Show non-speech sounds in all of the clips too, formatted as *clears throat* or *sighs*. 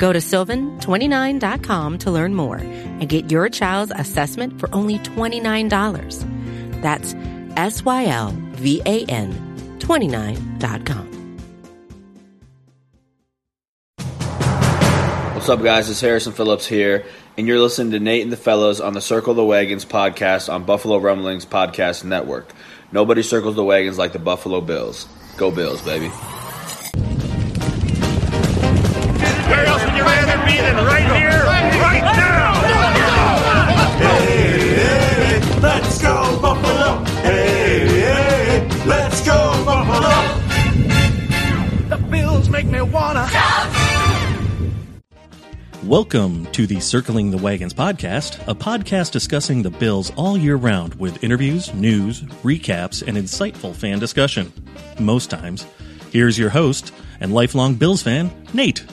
Go to sylvan29.com to learn more and get your child's assessment for only $29. That's S Y L V A N 29.com. What's up, guys? It's Harrison Phillips here, and you're listening to Nate and the Fellows on the Circle the Wagons podcast on Buffalo Rumblings Podcast Network. Nobody circles the wagons like the Buffalo Bills. Go Bills, baby. Rather be than right here, right now? Hey, hey, let's go Buffalo. Hey, hey, let's go Buffalo. The Bills make me wanna. Welcome to the Circling the Wagons podcast, a podcast discussing the Bills all year round with interviews, news, recaps, and insightful fan discussion. Most times. Here's your host and lifelong Bills fan, Nate.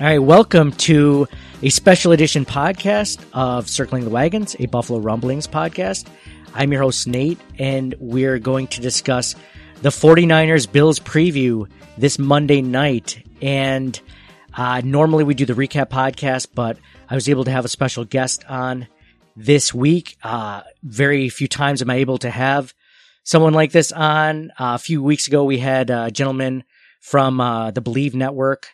All right, welcome to a special edition podcast of Circling the Wagons, a Buffalo Rumblings podcast. I'm your host, Nate, and we're going to discuss the 49ers Bills preview this Monday night. And uh, normally we do the recap podcast, but I was able to have a special guest on this week. Uh, very few times am I able to have someone like this on. Uh, a few weeks ago, we had a gentleman from uh, the Believe Network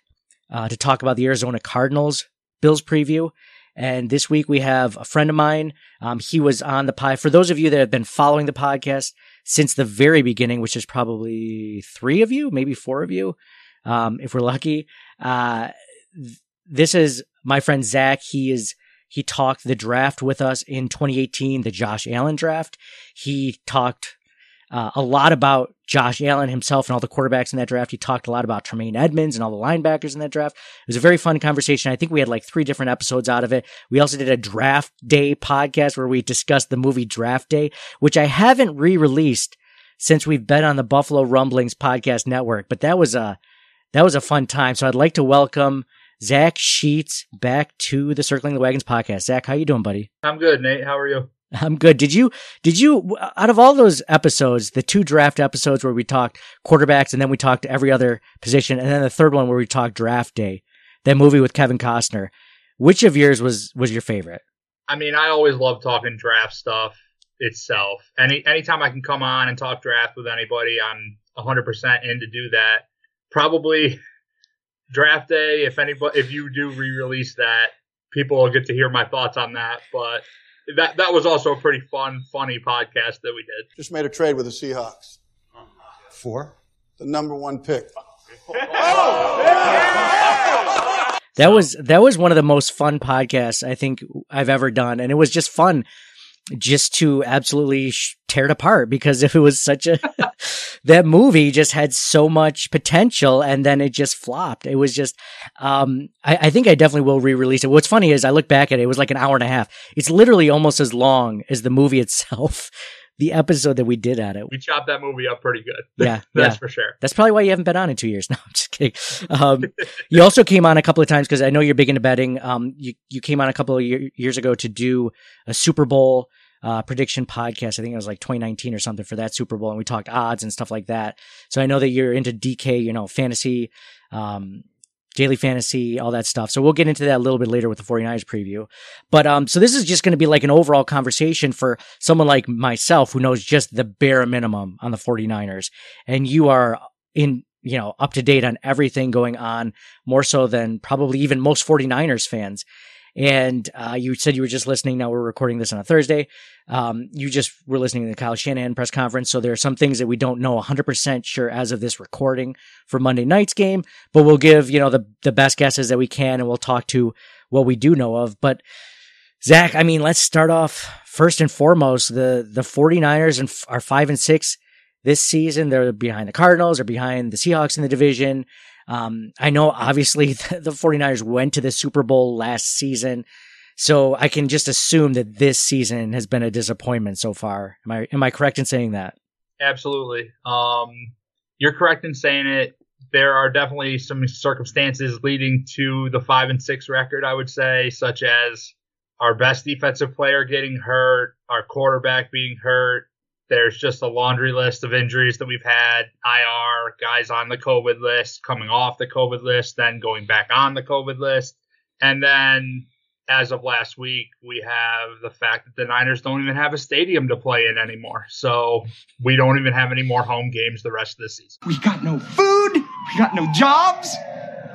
uh, to talk about the Arizona Cardinals Bills preview. And this week we have a friend of mine. Um, he was on the pie. For those of you that have been following the podcast since the very beginning, which is probably three of you, maybe four of you, um, if we're lucky. Uh, th- this is my friend Zack. He is he talked the draft with us in 2018, the Josh Allen draft. He talked uh, a lot about Josh Allen himself and all the quarterbacks in that draft. He talked a lot about Tremaine Edmunds and all the linebackers in that draft. It was a very fun conversation. I think we had like three different episodes out of it. We also did a draft day podcast where we discussed the movie Draft Day, which I haven't re-released since we've been on the Buffalo Rumblings podcast network, but that was a, that was a fun time. So I'd like to welcome Zack Scheetz back to the Circling the Wagons podcast. Zack, how you doing, buddy? I'm good, Nate. How are you? I'm good. Did you, did you, out of all those episodes, the two draft episodes where we talked quarterbacks and then we talked every other position, and then the third one where we talked draft day, that movie with Kevin Costner, which of yours was, was your favorite? I mean, I always love talking draft stuff itself. Any anytime I can come on and talk draft with anybody, I'm 100% in to do that. Probably draft day. If anybody, if you do re-release that, people will get to hear my thoughts on that. But that that was also a pretty fun, funny podcast that we did. Just made a trade with the Seahawks. for The number one pick. *laughs* That was that was one of the most fun podcasts I think I've ever done, and it was just fun, just to absolutely sh- tear it apart because if it was such a *laughs* that movie just had so much potential, and then it just flopped. It was just, um, I, I think I definitely will re-release it. What's funny is I look back at it; it was like an hour and a half. It's literally almost as long as the movie *laughs* itself. The episode that we did at it. We chopped that movie up pretty good. Yeah, *laughs* that's yeah. for sure. That's probably why you haven't been on in two years. *laughs* No, I'm just kidding. Um, you also came on a couple of times because I know you're big into betting. Um, you you came on a couple of year, years ago to do a Super Bowl uh, prediction podcast. I think it was like 2019 or something for that Super Bowl, and we talked odds and stuff like that. So I know that you're into DK, you know, fantasy, um, daily fantasy, all that stuff. So we'll get into that a little bit later with the 49ers preview. But um, so this is just going to be like an overall conversation for someone like myself who knows just the bare minimum on the 49ers, and you are in you know up to date on everything going on more so than probably even most 49ers fans. And uh, you said you were just listening. Now we're recording this on a Thursday. Um, you just were listening to the Kyle Shanahan press conference. So there are some things that we don't know 100% sure as of this recording for Monday night's game, but we'll give, you know, the, the best guesses that we can and we'll talk to what we do know of. But Zack, I mean, let's start off first and foremost. The, the 49ers and are five and six this season. They're behind the Cardinals, they're behind the Seahawks in the division. Um, I know obviously *laughs* the, the 49ers went to the Super Bowl last season. So I can just assume that this season has been a disappointment so far. Am I am I correct in saying that? Absolutely. Um, you're correct in saying it. There are definitely some circumstances leading to the five and six record, I would say, such as our best defensive player getting hurt, our quarterback being hurt. There's just a laundry list of injuries that we've had. IR, guys on the COVID list, coming off the COVID list, then going back on the COVID list. And then as of last week, we have the fact that the Niners don't even have a stadium to play in anymore. So we don't even have any more home games the rest of the season. We got no food. We got no jobs.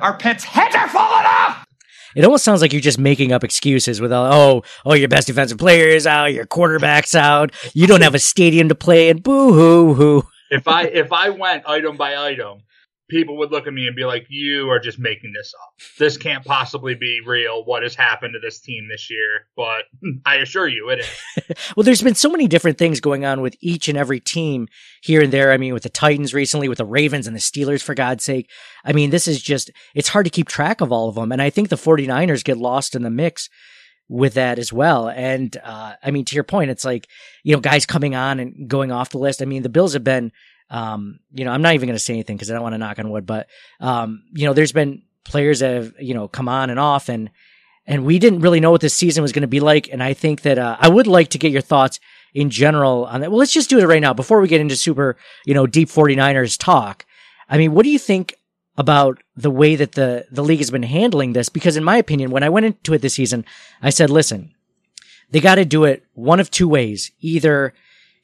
Our pets' heads are falling off. It almost sounds like you're just making up excuses with all, oh, oh, your best defensive player is out, your quarterback's out, you don't have a stadium to play in, boo hoo hoo. If I if I went item by item, people would look at me and be like, "You are just making this up. This can't possibly be real. What has happened to this team this year?" But *laughs* I assure you, it is. *laughs* well, there's been so many different things going on with each and every team here and there. I mean, with the Titans recently, with the Ravens and the Steelers, for God's sake. I mean, this is just, it's hard to keep track of all of them. And I think the 49ers get lost in the mix with that as well. And, uh, I mean, to your point, it's like, you know, guys coming on and going off the list. I mean, the Bills have been, um, you know, I'm not even going to say anything because I don't want to knock on wood, but, um, you know, there's been players that have, you know, come on and off and, and we didn't really know what this season was going to be like. And I think that, uh, I would like to get your thoughts in general on that. Well, let's just do it right now before we get into super, you know, deep 49ers talk. I mean, what do you think about the way that the, the league has been handling this? Because in my opinion, when I went into it this season, I said, listen, they got to do it one of two ways. Either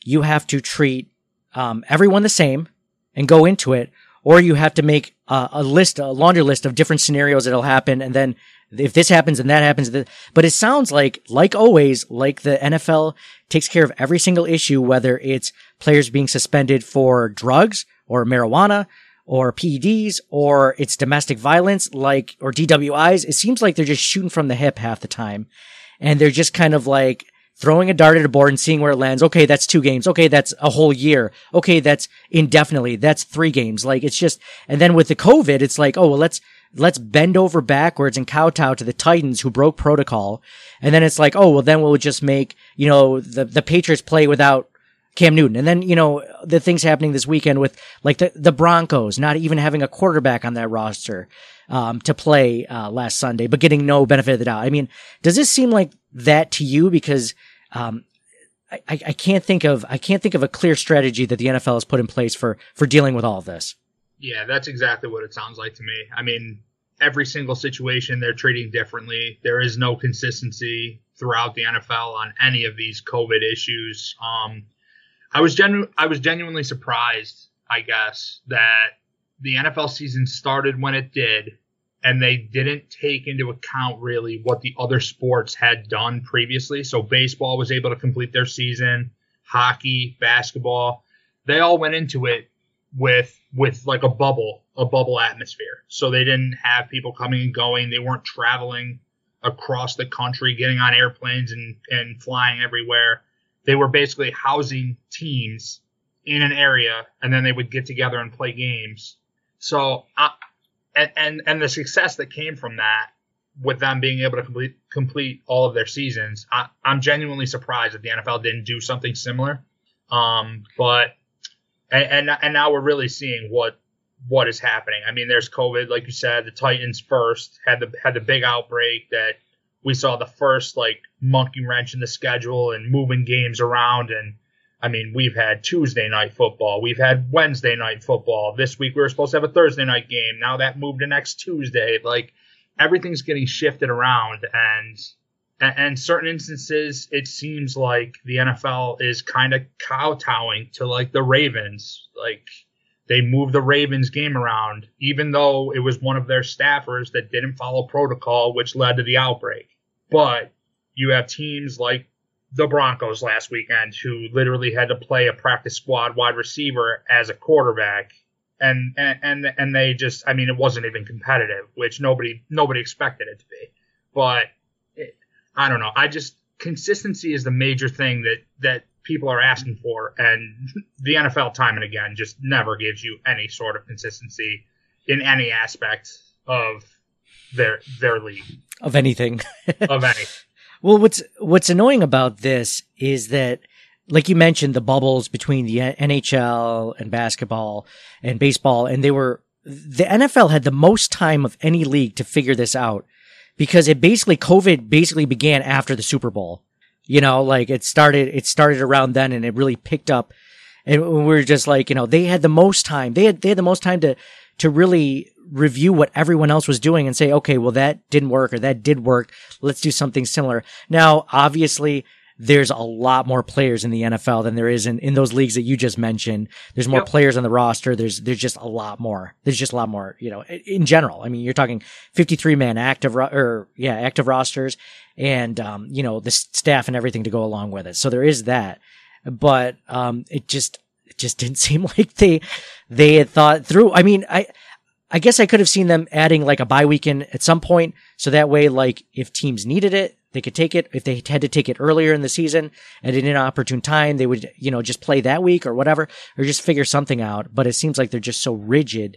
you have to treat um, everyone the same and go into it, or you have to make a, a list, a laundry list of different scenarios that'll happen, and then if this happens and that happens, but it sounds like, like always, like the NFL takes care of every single issue, whether it's players being suspended for drugs or marijuana or PEDs or it's domestic violence, like, or DWIs. It seems like they're just shooting from the hip half the time. And they're just kind of like, throwing a dart at a board and seeing where it lands. Okay, that's two games. Okay, that's a whole year. Okay, that's indefinitely. That's three games. Like it's just, and then with the COVID, it's like, oh, well, let's, let's bend over backwards and kowtow to the Titans who broke protocol. And then it's like, oh, well, then we'll just make, you know, the, the Patriots play without Cam Newton. And then, you know, the things happening this weekend with like the, the Broncos not even having a quarterback on that roster, um, to play, uh, last Sunday, but getting no benefit of the doubt. I mean, does this seem like that to you? Because, um, I, I can't think of I can't think of a clear strategy that the NFL has put in place for for dealing with all of this. Yeah, that's exactly what it sounds like to me. I mean, every single situation they're treating differently. There is no consistency throughout the NFL on any of these COVID issues. Um, I was genu- I was genuinely surprised, I guess, that the NFL season started when it did and they didn't take into account really what the other sports had done previously. So baseball was able to complete their season, hockey, basketball, they all went into it with with like a bubble, a bubble atmosphere. So they didn't have people coming and going. They weren't traveling across the country, getting on airplanes and and flying everywhere. They were basically housing teams in an area, and then they would get together and play games. So I, and, and and the success that came from that with them being able to complete complete all of their seasons, I, am genuinely surprised that the NFL didn't do something similar. Um, but and, and and now we're really seeing what what is happening. I mean, there's COVID, like you said, the Titans first had the had the big outbreak that we saw the first like monkey wrench in the schedule and moving games around and I mean, we've had Tuesday night football. We've had Wednesday night football. This week we were supposed to have a Thursday night game. Now that moved to next Tuesday. Like everything's getting shifted around and and certain instances it seems like the NFL is kind of kowtowing to like the Ravens. Like they moved the Ravens game around even though it was one of their staffers that didn't follow protocol which led to the outbreak. But you have teams like the Broncos last weekend, who literally had to play a practice squad wide receiver as a quarterback, and and and, they just, I mean, it wasn't even competitive, which nobody nobody expected it to be. But it, I don't know. I just consistency is the major thing that that people are asking for, and the NFL time and again just never gives you any sort of consistency in any aspect of their their league. Of anything. Of any *laughs* Well, what's what's annoying about this is that, like you mentioned, the bubbles between the NHL and basketball and baseball, and they were the NFL had the most time of any league to figure this out because it basically COVID basically began after the Super Bowl. You know, like it started it started around then, and it really picked up. And we were just like, you know, they had the most time. They had they had the most time to to really review what everyone else was doing and say, okay, well, that didn't work or that did work. Let's do something similar. Now, obviously, there's a lot more players in the NFL than there is in, in those leagues that you just mentioned. There's more Yep. players on the roster. There's, there's just a lot more. There's just a lot more, you know, in- general. I mean, you're talking 53 man active, ro- or yeah, active rosters and, um, you know, the staff and everything to go along with it. So there is that, but, um, it just, it just didn't *laughs* seem like they, they had thought through. I mean, I, I guess I could have seen them adding like a bye weekend at some point. So that way, like if teams needed it, they could take it. If they had to take it earlier in the season at an inopportune time, they would, you know, just play that week or whatever, or just figure something out. But it seems like they're just so rigid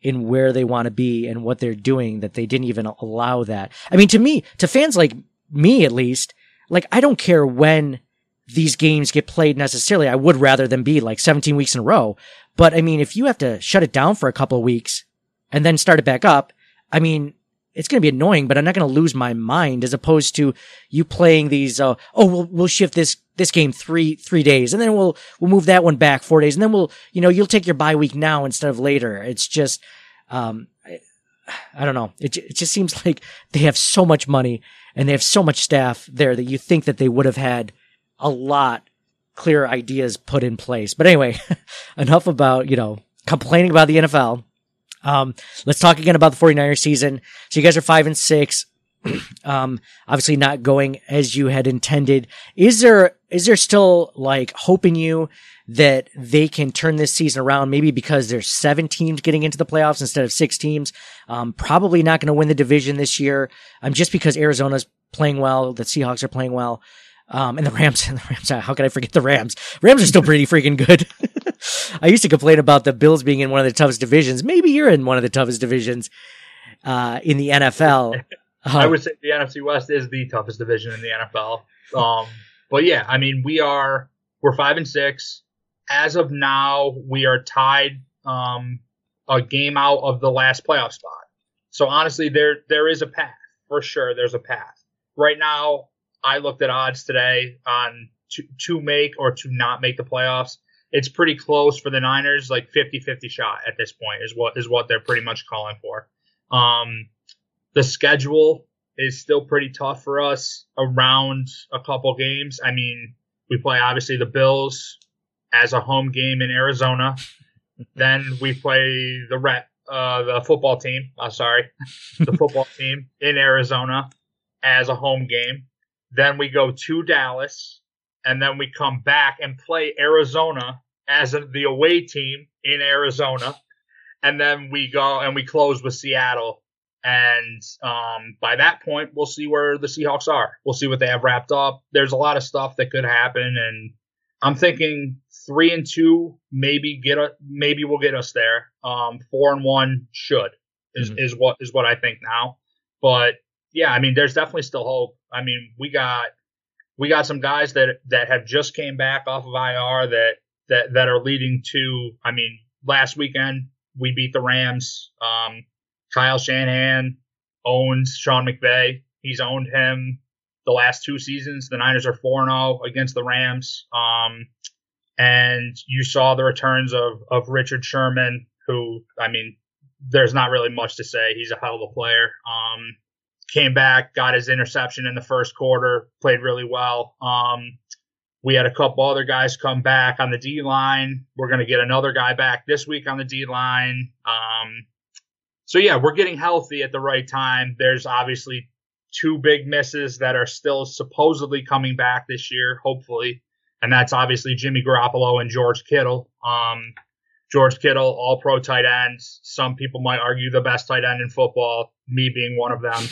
in where they want to be and what they're doing that they didn't even allow that. I mean, to me, to fans like me at least, like I don't care when these games get played necessarily. I would rather them be like 17 weeks in a row. But I mean, if you have to shut it down for a couple of weeks and then start it back up, I mean, it's going to be annoying, but I'm not going to lose my mind as opposed to you playing these, uh, oh, we'll, we'll shift this, this game three, three days and then we'll, we'll move that one back four days and then we'll, you know, you'll take your bye week now instead of later. It's just, um, I, I don't know. It, it just seems *laughs* like they have so much money and they have so much staff there that you think that they would have had a lot clearer ideas put in place. But anyway, *laughs* enough about, you know, complaining about the NFL. Um, let's talk again about the 49ers season. So you guys are five and six. *clears throat* um, obviously not going as you had intended. Is there, is there still like hope in you that they can turn this season around? Maybe because there's seven teams getting into the playoffs instead of six teams. Um, probably not going to win the division this year. Um, just because Arizona's playing well, the Seahawks are playing well. Um, and the Rams, *laughs* and the Rams, how could I forget the Rams? Rams are still pretty freaking good. *laughs* I used to complain about the Bills being in one of the toughest divisions. Maybe you're in one of the toughest divisions, uh, in the NFL. *laughs* I would say the NFC West is the toughest division in the NFL. Um, but yeah, I mean, we are we're five and six as of now. We are tied um, a game out of the last playoff spot. So honestly, there there is a path for sure. There's a path right now. I looked at odds today on to, to make or to not make the playoffs. It's pretty close for the Niners, like 50-50 shot at this point is what is what they're pretty much calling for. Um, the schedule is still pretty tough for us around a couple games. I mean, we play obviously the Bills as a home game in Arizona. then we play the Ret, uh, the football team. Uh, sorry, the football *laughs* team in Arizona as a home game. Then we go to Dallas, and then we come back and play Arizona as a, the away team in Arizona, and then we go and we close with Seattle. And um, by that point, we'll see where the Seahawks are. We'll see what they have wrapped up. There's a lot of stuff that could happen, and I'm thinking three and two maybe get a, maybe will get us there. Um, four and one should is Mhm. is what is what I think now. But yeah, I mean, there's definitely still hope. I mean, we got we got some guys that that have just came back off of IR that that that are leading to. I mean, last weekend we beat the Rams. Um, Kyle Shanahan owns Sean McVay. He's owned him the last two seasons. The Niners are four zero against the Rams. Um, and you saw the returns of of Richard Sherman, who I mean, there's not really much to say. He's a hell of a player. Um, came back, got his interception in the first quarter, played really well. Um, we had a couple other guys come back on the D line. We're going to get another guy back this week on the D line. Um, so yeah, we're getting healthy at the right time. There's obviously two big misses that are still supposedly coming back this year, hopefully, and that's obviously Jimmy Garoppolo and George Kittle. Um, George Kittle, all pro tight end. Some people might argue the best tight end in football, me being one of them.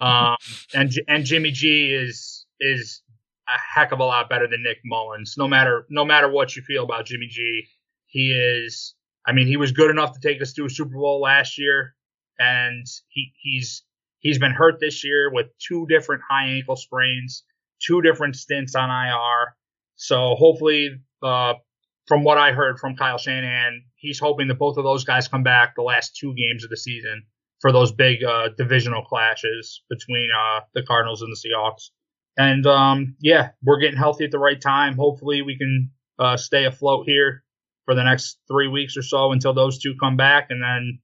Um, and and Jimmy G is is a heck of a lot better than Nick Mullens. No matter no matter what you feel about Jimmy G, he is. I mean, he was good enough to take us to a Super Bowl last year, and he he's He's been hurt this year with two different high ankle sprains, two different stints on IR. So hopefully, uh, from what I heard from Kyle Shanahan, he's hoping that both of those guys come back the last two games of the season for those big uh, divisional clashes between uh, the Cardinals and the Seahawks. And um, yeah, we're getting healthy at the right time. Hopefully, we can uh, stay afloat here for the next three weeks or so until those two come back, and then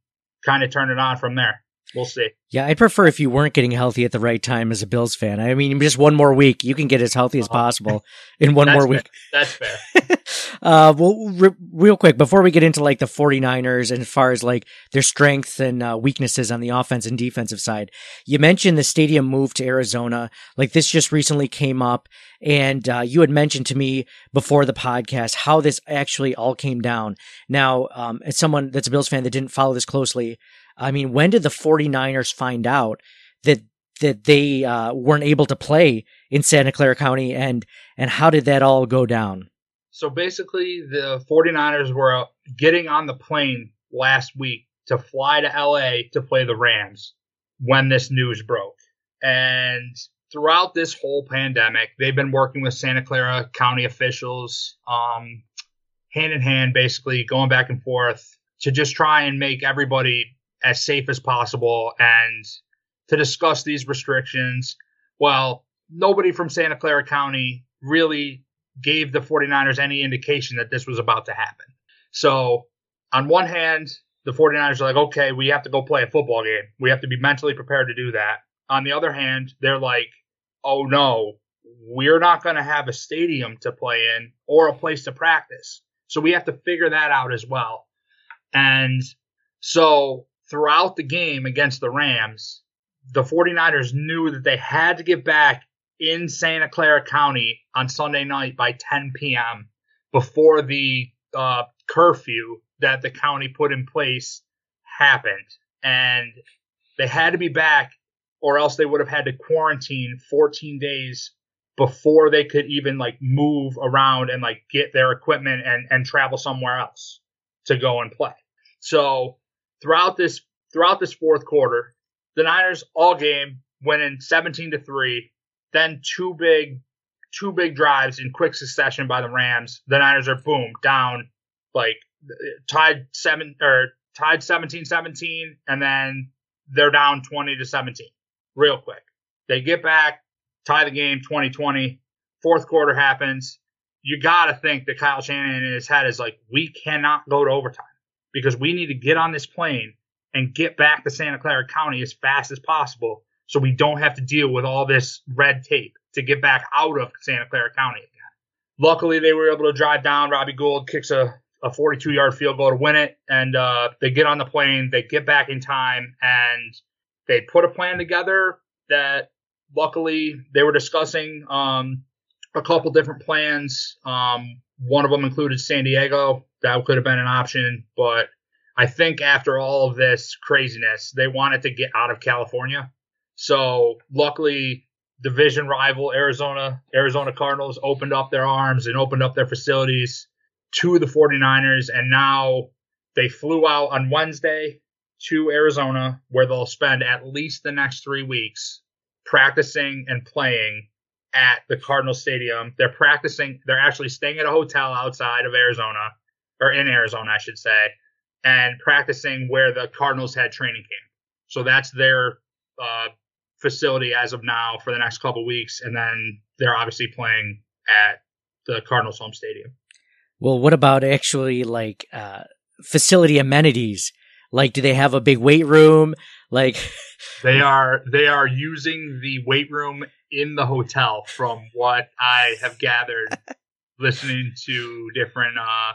kind of turn it on from there. We'll see. Yeah, I'd prefer if you weren't getting healthy at the right time as a Bills fan. I mean, just one more week, you can get as healthy as possible *laughs* in one more fair. week. That's fair. *laughs* uh, well, re- real quick, before we get into like the 49ers and as far as like their strengths and uh, weaknesses on the offense and defensive side, you mentioned the stadium move to Arizona. Like this just recently came up and uh, you had mentioned to me before the podcast how this actually all came down. Now, um, as someone that's a Bills fan that didn't follow this closely, I mean, when did the 49ers find out that that they uh, weren't able to play in Santa Clara County and and how did that all go down? So basically, the 49ers were getting on the plane last week to fly to LA to play the Rams when this news broke. And throughout this whole pandemic, they've been working with Santa Clara County officials, um, hand in hand, basically going back and forth to just try and make everybody as safe as possible and to discuss these restrictions. Well, nobody from Santa Clara County really gave the 49ers any indication that this was about to happen. So, on one hand, the 49ers are like, okay, we have to go play a football game. We have to be mentally prepared to do that. On the other hand, they're like, oh no, we're not going to have a stadium to play in or a place to practice. So we have to figure that out as well. And so throughout the game against the Rams, the 49ers knew that they had to get back in Santa Clara County on Sunday night by 10 p.m. before the uh, curfew that the county put in place happened. And they had to be back, or else they would have had to quarantine 14 days before they could even like move around and like get their equipment and, and travel somewhere else to go and play. So throughout this throughout this fourth quarter, the Niners all game went in 17 to 3, then two big two big drives in quick succession by the Rams. The Niners are boom down like tied 7 or tied 17-17 and then they're down 20 to 17 real quick. They get back, tie the game 2020. Fourth quarter happens. You got to think that Kyle Shanahan in his head is like, we cannot go to overtime because we need to get on this plane and get back to Santa Clara County as fast as possible so we don't have to deal with all this red tape to get back out of Santa Clara County again. Luckily, they were able to drive down. Robbie Gould kicks a, a 42 yard field goal to win it, and uh, they get on the plane, they get back in time, and they put a plan together that luckily they were discussing um, a couple different plans. Um, one of them included San Diego. That could have been an option, but I think after all of this craziness, they wanted to get out of California. So luckily, division rival Arizona, Arizona Cardinals opened up their arms and opened up their facilities to the 49ers. And now they flew out on Wednesday to Arizona, where they'll spend at least the next three weeks practicing and playing at the Cardinal Stadium. They're practicing, they're actually staying at a hotel outside of Arizona, or in Arizona, I should say, and practicing where the Cardinals had training camp. So that's their uh, facility as of now for the next couple weeks, and then they're obviously playing at the Cardinals home stadium. Well, what about actually like uh, facility amenities? Like, do they have a big weight room? Like, *laughs* They are they are using the weight room in the hotel, from what I have gathered, *laughs* listening to different, uh,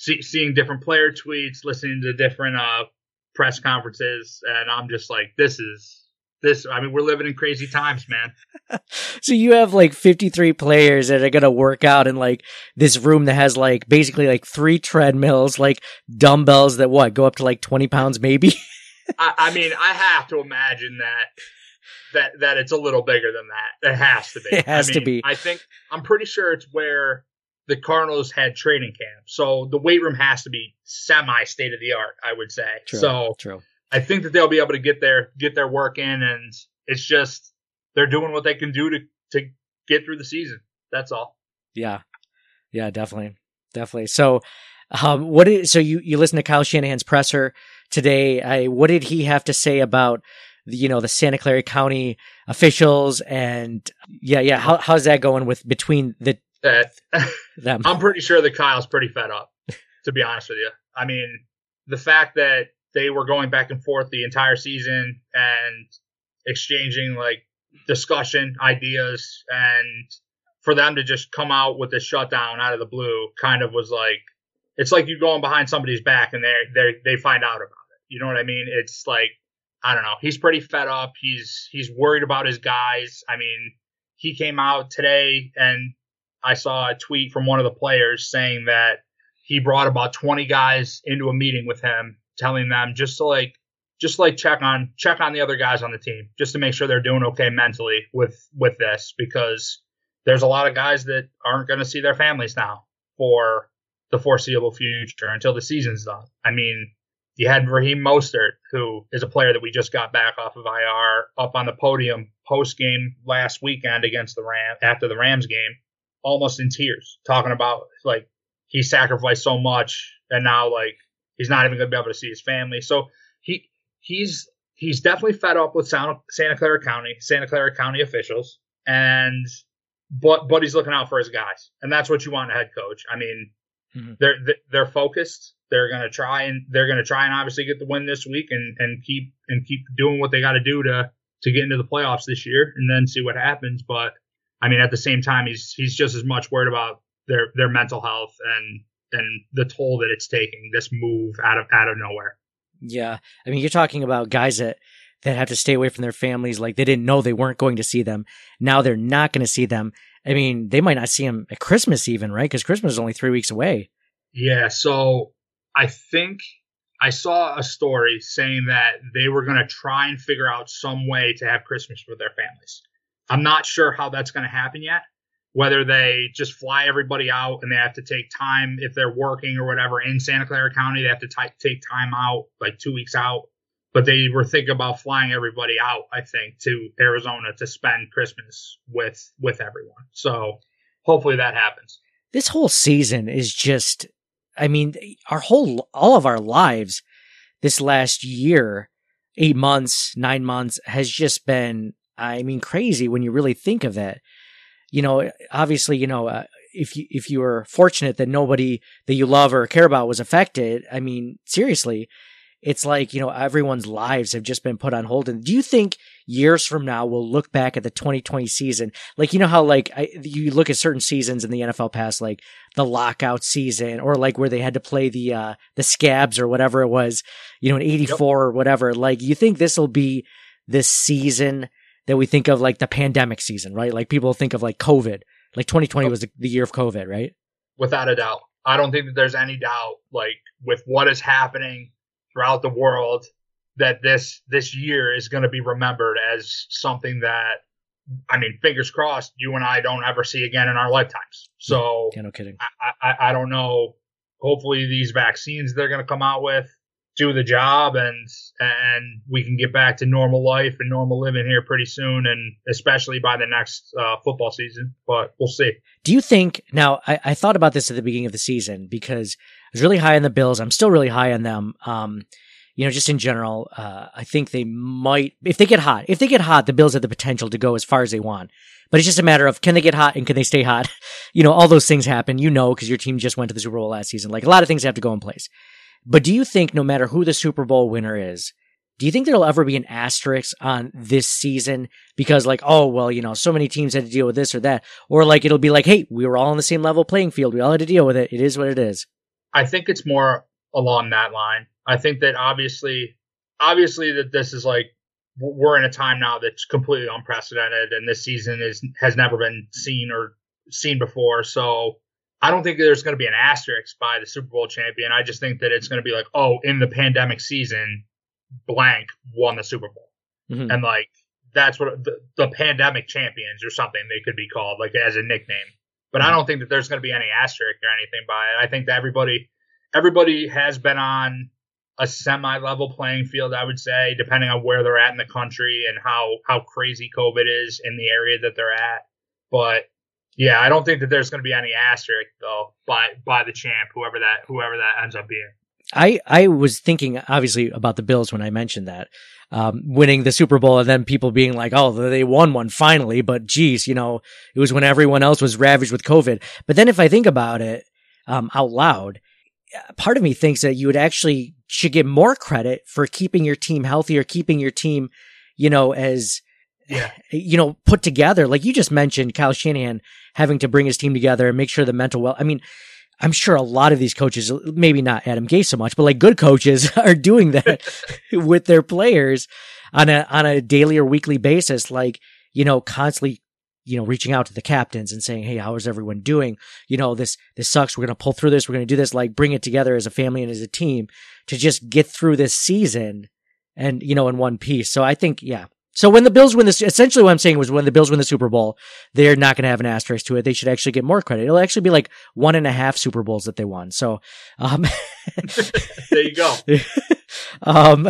see, seeing different player tweets, listening to different uh, press conferences, and I'm just like, this is this. I mean, we're living in crazy times, man. *laughs* so you have like 53 players that are going to work out in like this room that has like basically like three treadmills, like dumbbells that what go up to like 20 pounds maybe. *laughs* I, I mean, I have to imagine that that that it's a little bigger than that. It has to be. It has I to be. I think I'm pretty sure it's where the Cardinals had training camp. So the weight room has to be semi state of the art, I would say. So true. I think that they'll be able to get their get their work in, and it's just they're doing what they can do to to get through the season. That's all. Yeah, yeah, definitely, definitely. So, um, what is so you you listen to Kyle Shanahan's presser today? I what did he have to say about you know the Santa Clara County officials and yeah, yeah? How how's that going with between the That *laughs* them? *laughs* I'm pretty sure that Kyle's pretty fed up, to be honest with you. I mean, the fact that they were going back and forth the entire season and exchanging like discussion ideas and for them to just come out with this shutdown out of the blue kind of was like it's like you're going behind somebody's back and they they they find out about it. You know what I mean? It's like I don't know. He's pretty fed up. He's he's worried about his guys. I mean, he came out today and I saw a tweet from one of the players saying that he brought about 20 guys into a meeting with him telling them just to like just like check on check on the other guys on the team just to make sure they're doing okay mentally with with this because there's a lot of guys that aren't going to see their families now for the foreseeable future until the season's done. I mean, you had Raheem Mostert, who is a player that we just got back off of IR, up on the podium post game last weekend against the Ram after the Rams game, almost in tears, talking about like he sacrificed so much and now like he's not even going to be able to see his family. So he he's he's definitely fed up with Santa, Santa Clara County, Santa Clara County officials, and but but he's looking out for his guys, and that's what you want a head coach. I mean, Mhm. they're they're focused. They're gonna try and they're gonna try and obviously get the win this week and and keep and keep doing what they got to do to to get into the playoffs this year, and then see what happens. But I mean, at the same time, he's he's just as much worried about their their mental health and and the toll that it's taking this move out of out of nowhere. Yeah, I mean, you're talking about guys that that have to stay away from their families, like they didn't know they weren't going to see them. Now they're not going to see them. I mean, they might not see them at Christmas even, right? Because Christmas is only three weeks away. Yeah, so I think I saw a story saying that they were going to try and figure out some way to have Christmas with their families. I'm not sure how that's going to happen yet. Whether they just fly everybody out and they have to take time if they're working or whatever in Santa Clara County, they have to ti- take time out, like two weeks out. But they were thinking about flying everybody out, I think, to Arizona to spend Christmas with with everyone. So hopefully that happens. This whole season is just, I mean, our whole, all of our lives this last year, eight months, nine months has just been, I mean, crazy when you really think of that. You know, obviously, you know, uh, if you, if you were fortunate that nobody that you love or care about was affected, I mean, seriously, it's like, you know, everyone's lives have just been put on hold. And do you think years from now we'll look back at the 2020 season? Like, you know how like I, you look at certain seasons in the NFL past, like the lockout season or like where they had to play the, uh, the scabs or whatever it was, you know, in 84 or whatever. Like, you think this will be this season that we think of like the pandemic season, right? Like people think of like COVID, like 2020 was the, year of COVID, right? without a doubt. I don't think that there's any doubt, like with what is happening throughout the world, that this this year is going to be remembered as something that, I mean, fingers crossed, you and I don't ever see again in our lifetimes. So Yeah, no kidding. I, I, I don't know. Hopefully, these vaccines they're going to come out with do the job, and and we can get back to normal life and normal living here pretty soon, and especially by the next uh, football season. But we'll see. Do you think now? I, I thought about this at the beginning of the season because I was really high on the Bills. I'm still really high on them. Um, you know, just in general, uh, I think they might if they get hot. If they get hot, the Bills have the potential to go as far as they want. But it's just a matter of can they get hot and can they stay hot? *laughs* You know, all those things happen. You know, because your team just went to the Super Bowl last season. Like a lot of things have to go in place. But do you think no matter who the Super Bowl winner is, do you think there'll ever be an asterisk on this season because like, oh, well, you know, so many teams had to deal with this or that, or like it'll be like, hey, we were all on the same level playing field. We all had to deal with it. It is what it is. I think it's more along that line. I think that obviously, obviously that this is like we're in a time now that's completely unprecedented, and this season is has never been seen or seen before. So I don't think there's going to be an asterisk by the Super Bowl champion. I just think that it's going to be like, oh, in the pandemic season, blank won the Super Bowl, Mhm. and like that's what the, the pandemic champions or something they could be called, like as a nickname. But I don't think that there's going to be any asterisk or anything by it. I think that everybody everybody has been on a semi-level playing field, I would say, depending on where they're at in the country and how how crazy COVID is in the area that they're at. But yeah, I don't think that there's going to be any asterisk though by by the champ, whoever that whoever that ends up being. I I was thinking obviously about the Bills when I mentioned that um, winning the Super Bowl and then people being like, oh, they won one finally, but geez, you know, it was when everyone else was ravaged with COVID. But then if I think about it um, out loud, part of me thinks that you would actually should get more credit for keeping your team healthy or keeping your team, you know, as Yeah. *sighs* you know, put together. Like you just mentioned, Kyle Shanahan having to bring his team together and make sure the mental well. I mean, I'm sure a lot of these coaches, maybe not Adam Gase so much, but like good coaches *laughs* are doing that *laughs* with their players on a on a daily or weekly basis. Like you know, constantly you know reaching out to the captains and saying, "Hey, how is everyone doing? You know, this this sucks. We're gonna pull through this. We're gonna do this. Like bring it together as a family and as a team to just get through this season and you know in one piece." So I think, yeah. So when the Bills win this, essentially what I'm saying was when the Bills win the Super Bowl, they're not going to have an asterisk to it. They should actually get more credit. It'll actually be like one and a half Super Bowls that they won. So, um, *laughs* There you go. *laughs* um,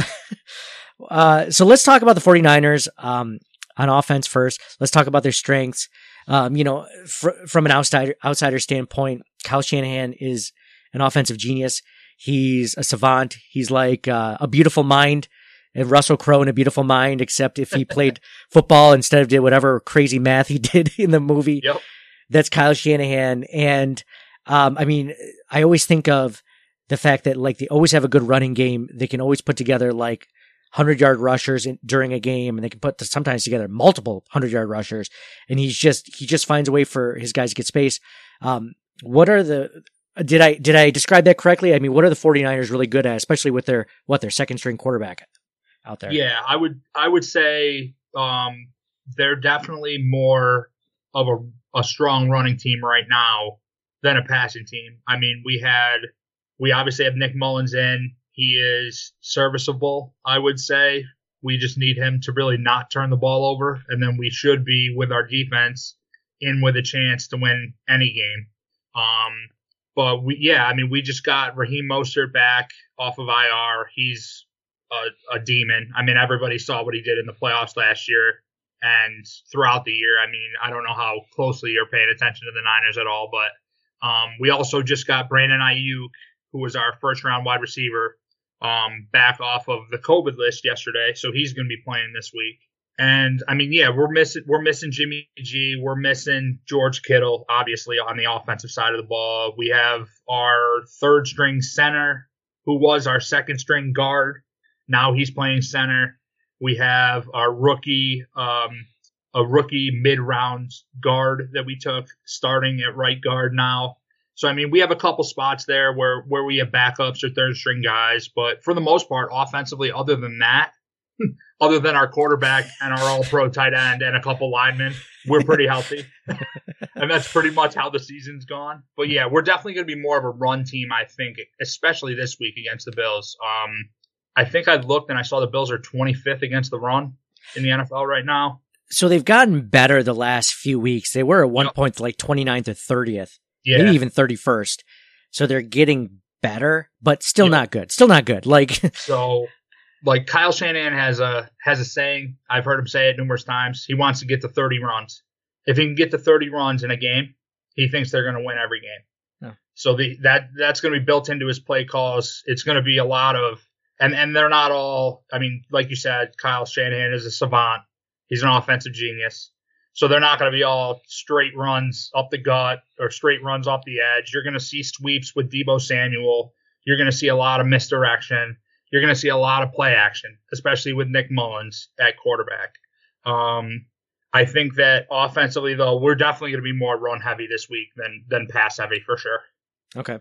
uh, so let's talk about the 49ers, um, on offense first. Let's talk about their strengths. Um, you know, fr- from an outsider, outsider standpoint, Kyle Shanahan is an offensive genius. He's a savant. He's like, uh, a beautiful mind and Russell Crowe in a beautiful mind, except if he played *laughs* football instead of did whatever crazy math he *laughs* did in the movie. Yep. That's Kyle Shanahan. And, um, I mean, I always think of the fact that like they always have a good running game. They can always put together like hundred yard rushers in, during a game, and they can put sometimes together multiple hundred yard rushers. And he's just he just finds a way for his guys to get space. Um, what are the did I did I describe that correctly? I mean, what are the 49ers really good at, especially with their what their second string quarterback out there? Yeah, I would I would say um, they're definitely more of a, a strong running team right now than a passing team. I mean, we had we obviously have Nick Mullens in. He is serviceable, I would say. We just need him to really not turn the ball over, and then we should be with our defense in with a chance to win any game. Um, but we, yeah, I mean, we just got Raheem Mostert back off of IR. He's a, a demon. I mean, everybody saw what he did in the playoffs last year and throughout the year. I mean, I don't know how closely you're paying attention to the Niners at all, but um, we also just got Brandon Aiyuk, who was our first round wide receiver, um, back off of the COVID list yesterday, so he's going to be playing this week. And I mean, yeah, we're missing we're missing Jimmy G, we're missing George Kittle, obviously on the offensive side of the ball. We have our third string center, who was our second string guard. Now he's playing center. We have our rookie, um, a rookie mid round guard that we took starting at right guard now. So I mean, we have a couple spots there where where we have backups or third string guys, but for the most part, offensively, other than that, *laughs* other than our quarterback and our all pro tight end and a couple linemen, we're pretty healthy. *laughs* and that's pretty much how the season's gone. But yeah, we're definitely going to be more of a run team, I think, especially this week against the Bills. Um, I think I looked and I saw the Bills are 25th against the run in the NFL right now. So they've gotten better the last few weeks. They were at one point like 29th or 30th, Yeah. maybe even 31st. So they're getting better, but still Yeah. not good. Still not good. *laughs* Like, So, like Kyle Shanahan has a has a saying. I've heard him say it numerous times. He wants to get to 30 runs. If he can get to 30 runs in a game, he thinks they're going to win every game. So the that that's going to be built into his play calls. It's going to be a lot of and and they're not all. I mean, like you said, Kyle Shanahan is a savant. He's an offensive genius. So they're not going to be all straight runs up the gut or straight runs off the edge. You're going to see sweeps with Deebo Samuel. You're going to see a lot of misdirection. You're going to see a lot of play action, especially with Nick Mullens at quarterback. Um, I think that offensively, though, we're definitely going to be more run heavy this week than than pass heavy for sure. Okay.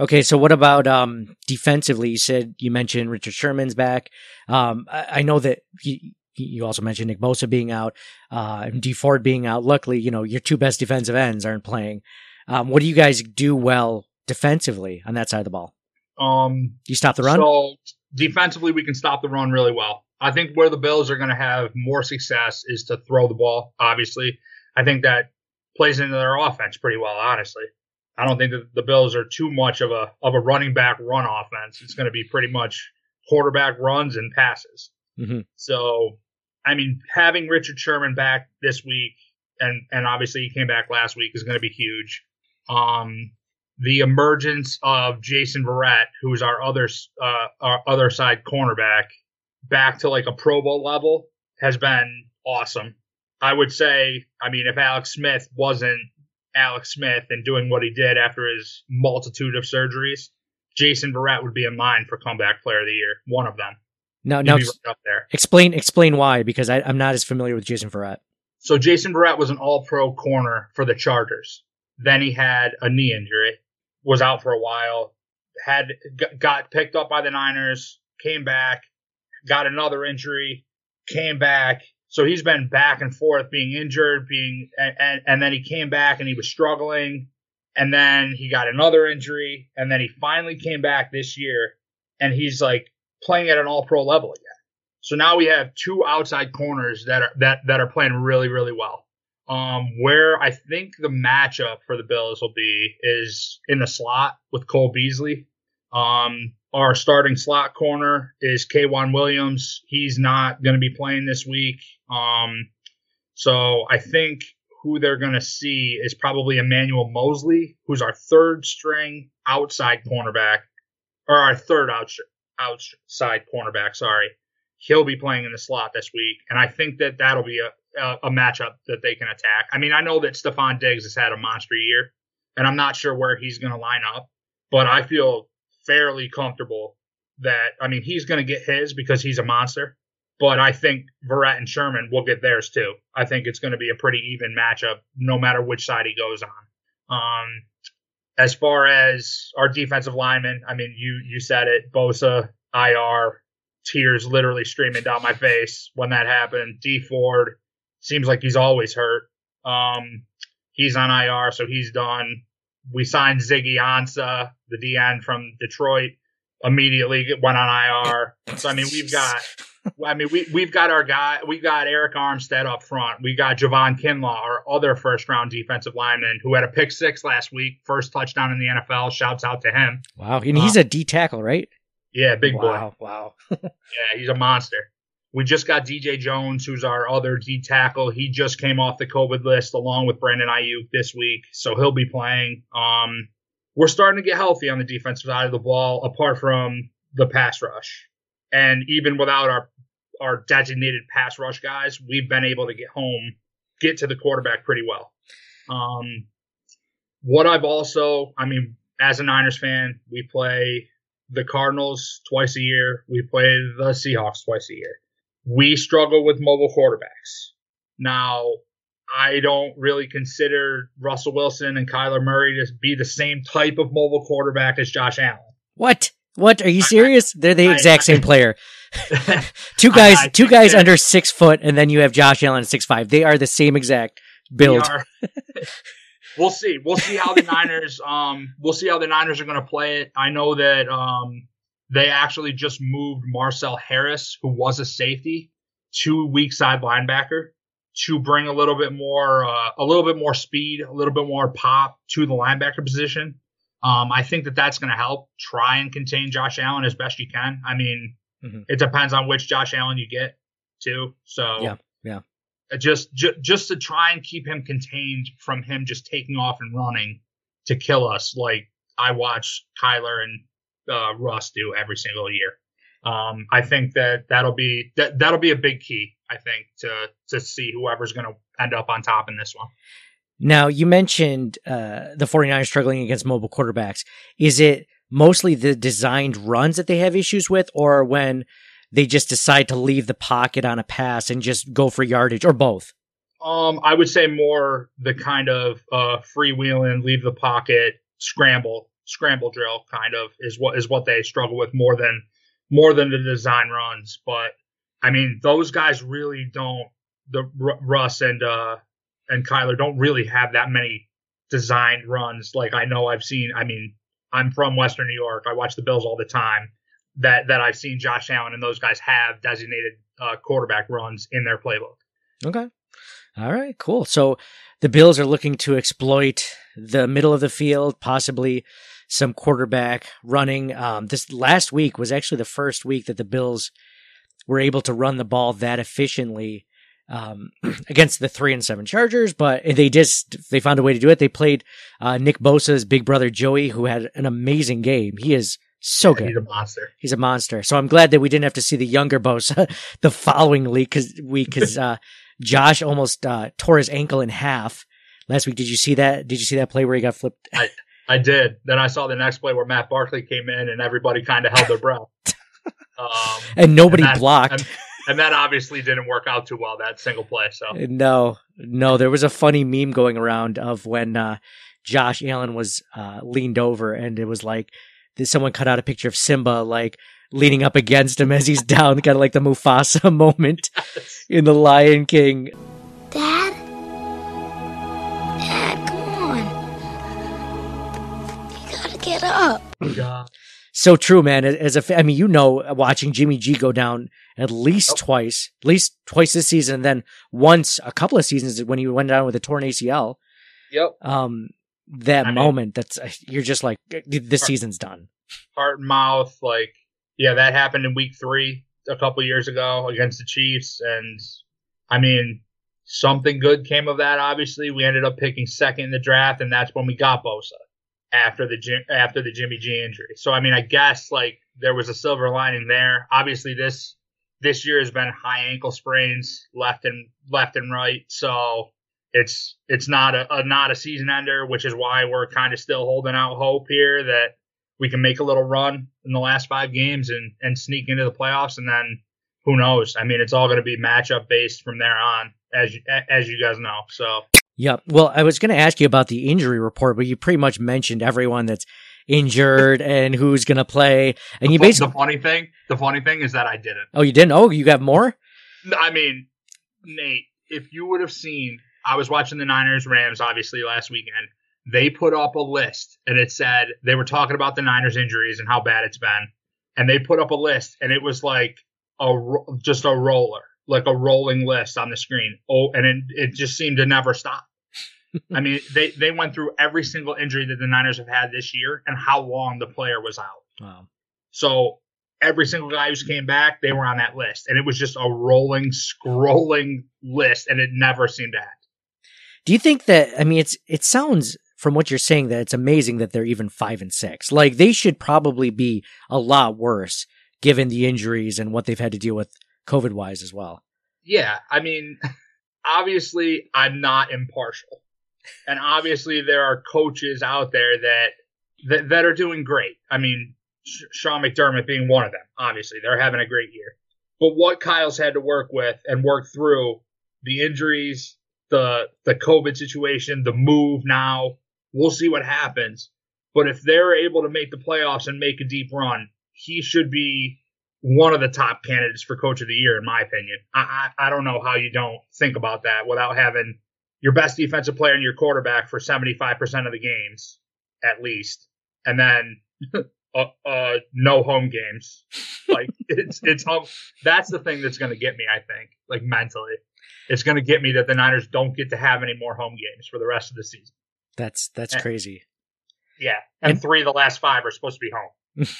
Okay. So what about, um, defensively? You said you mentioned Richard Sherman's back. Um, I, I know that you, you also mentioned Nick Bosa being out, uh, and Dee Ford being out. Luckily, you know, your two best defensive ends aren't playing. Um, what do you guys do well defensively on that side of the ball? Um, you stop the run? So defensively, we can stop the run really well. I think where the Bills are going to have more success is to throw the ball. Obviously, I think that plays into their offense pretty well. Honestly, I don't think that the Bills are too much of a of a running back run offense. It's going to be pretty much quarterback runs and passes. Mhm. So, I mean, having Richard Sherman back this week, and and obviously he came back last week, is going to be huge. Um, the emergence of Jason Verrett, who's our other uh, our other side cornerback, back to like a Pro Bowl level, has been awesome. I would say, I mean, if Alex Smith wasn't Alex Smith and doing what he did after his multitude of surgeries, Jason Verrett would be in line for comeback player of the year, one of them. No, no, right up there. explain explain why because I, I'm not as familiar with Jason Verrett. So Jason Verrett was an all-pro corner for the Chargers. Then he had a knee injury, was out for a while, had got picked up by the Niners, came back, got another injury, came back. So he's been back and forth, being injured, being and, and, then he came back and he was struggling, and then he got another injury, and then he finally came back this year, and he's like playing at an all-pro level again. So now we have two outside corners that are that that are playing really really well. Um, where I think the matchup for the Bills will be is in the slot with Cole Beasley. Um, our starting slot corner is K'Waun Williams. He's not going to be playing this week. Um, so I think who they're going to see is probably Emmanuel Moseley, who's our third string outside cornerback, or our third outs- outside cornerback. Sorry he'll be playing in the slot this week, and I think that that'll be a, a, a matchup that they can attack. I mean, I know that Stefon Diggs has had a monster year, and I'm not sure where he's going to line up, but I feel fairly comfortable that I mean he's going to get his because he's a monster. But I think Verrett and Sherman will get theirs too. I think it's going to be a pretty even matchup, no matter which side he goes on. Um, as far as our defensive linemen, I mean, you you said it, Bosa, IR, tears literally streaming down my face when that happened. Dee Ford seems like he's always hurt. Um, he's on IR, so he's done. We signed Ziggy Ansah, the DN from Detroit, immediately went on IR. So I mean, we've got, I mean, we we've got our guy, we got Arik Armstead up front. We got Javon Kinlaw, our other first round defensive lineman, who had a pick six last week, first touchdown in the NFL. Shouts out to him. Wow, and he's uh, a D tackle, right? Yeah, big boy. wow, wow. *laughs* Yeah, he's a monster. We just got DJ Jones, who's our other D tackle. He just came off the COVID list along with Brandon Aiyuk this week, so he'll be playing. Um, we're starting to get healthy on the defensive side of the ball, apart from the pass rush, and even without our our designated pass rush guys, we've been able to get home, get to the quarterback pretty well. Um, what I've also, I mean, as a Niners fan, we play the Cardinals twice a year. We play the Seahawks twice a year. We struggle with mobile quarterbacks. Now, I don't really consider Russell Wilson and Kyler Murray to be the same type of mobile quarterback as Josh Allen. What? What? Are you serious? They're the I- exact I- same player. *laughs* two guys, I two guys under six foot, and then you have Josh Allen at six five. They are the same exact build. *laughs* We'll see. We'll see how the Niners. Um, we'll see how the Niners are going to play it. I know that um, they actually just moved Marcel Harris, who was a safety, to weak side linebacker to bring a little bit more, uh, a little bit more speed, a little bit more pop to the linebacker position. Um, I think that that's going to help try and contain Josh Allen as best you can. I mean, Mhm. it depends on which Josh Allen you get too. So Yeah, yeah. just, ju- just to try and keep him contained from him just taking off and running to kill us like I watch Kyler and uh, Russ do every single year. Um, I think that that'll be that that'll be a big key. I think to to see whoever's going to end up on top in this one. Now, you mentioned uh, the 49ers struggling against mobile quarterbacks. Is it mostly the designed runs that they have issues with, or when they just decide to leave the pocket on a pass and just go for yardage, or both? Um, I would say more the kind of uh, freewheeling, leave the pocket, scramble, scramble drill kind of is what is what they struggle with more than more than the design runs. But I mean, those guys really don't. The Russ and uh, and Kyler don't really have that many designed runs. Like I know I've seen. I mean, I'm from Western New York. I watch the Bills all the time. That that I've seen Josh Allen and those guys have designated uh, quarterback runs in their playbook. Okay. All right, cool. So the Bills are looking to exploit the middle of the field, possibly some quarterback running. Um, this last week was actually the first week that the Bills were able to run the ball that efficiently um, *clears throat* against the three and seven Chargers, but they just they found a way to do it. They played uh, Nick Bosa's big brother Joey, who had an amazing game. He is so good. He's a monster. He's a monster. So I'm glad that we didn't have to see the younger Bosa *laughs* the following week because week because uh, Josh almost uh, tore his ankle in half last week. Did you see that? Did you see that play where he got flipped? I, I did. Then I saw the next play where Matt Barkley came in and everybody kind of held their breath. *laughs* Um, and nobody that- blocked. And, and that obviously didn't work out too well, that single play. So No, no. There was a funny meme going around of when uh, Josh Allen was uh, leaned over, and it was like someone cut out a picture of Simba like leaning up against him as he's down, kind of like the Mufasa *laughs* moment *laughs* in the Lion King. Dad? Dad, *clears throat* God. So true, man. As a, I mean, you know, watching Jimmy G go down at least twice, at least twice this season, and then once a couple of seasons when he went down with a torn ACL. Yep. Um, that I mean- moment, that's you're just like this season's done. Heart and mouth, like yeah, that happened in week three a couple years ago against the Chiefs, and I mean something good came of that. Obviously, we ended up picking second in the draft, and that's when we got Bosa after the after the Jimmy G injury. So I mean, I guess like there was a silver lining there. Obviously, this this year has been high ankle sprains left and left and right, so it's it's not a, a not a season ender, which is why we're kind of still holding out hope here that we can make a little run in the last five games and and sneak into the playoffs, and then who knows? I mean, it's all going to be matchup based from there on, as as you guys know. So Yep. Well, I was going to ask you about the injury report, but you pretty much mentioned everyone that's injured and who's going to play, and you the, basically. the funny thing, the funny thing is that I didn't. Oh, you didn't? Oh, you got more? I mean, Nate, if you would have seen, I was watching the Niners Rams obviously last weekend. They put up a list and it said they were talking about the Niners injuries and how bad it's been. And they put up a list and it was like a just a roller, like a rolling list on the screen. Oh, and it, it just seemed to never stop. I mean, *laughs* they, they went through every single injury that the Niners have had this year and how long the player was out. Wow. So every single guy who came back, they were on that list, and it was just a rolling, scrolling list, and it never seemed to end. Do you think that? I mean, it's it sounds from what you're saying that it's amazing that they're even five and six. Like they should probably be a lot worse given the injuries and what they've had to deal with COVID wise as well. Yeah, I mean, obviously, I'm not impartial, and obviously, there are coaches out there that that, that are doing great. I mean, Sean McDermott being one of them. Obviously, they're having a great year. But what Kyle's had to work with and work through the injuries, the the COVID situation, the move now, we'll see what happens. But if they're able to make the playoffs and make a deep run, he should be one of the top candidates for coach of the year, in my opinion. I, I, I don't know how you don't think about that without having your best defensive player and your quarterback for 75% of the games, at least. And then, *laughs* uh, uh, no home games. Like *laughs* it's, it's, home. that's the thing that's going to get me, I think, like mentally. It's going to get me that the Niners don't get to have any more home games for the rest of the season. That's that's Eh. crazy. Yeah. And, And- three of the last five are supposed to be home. *laughs*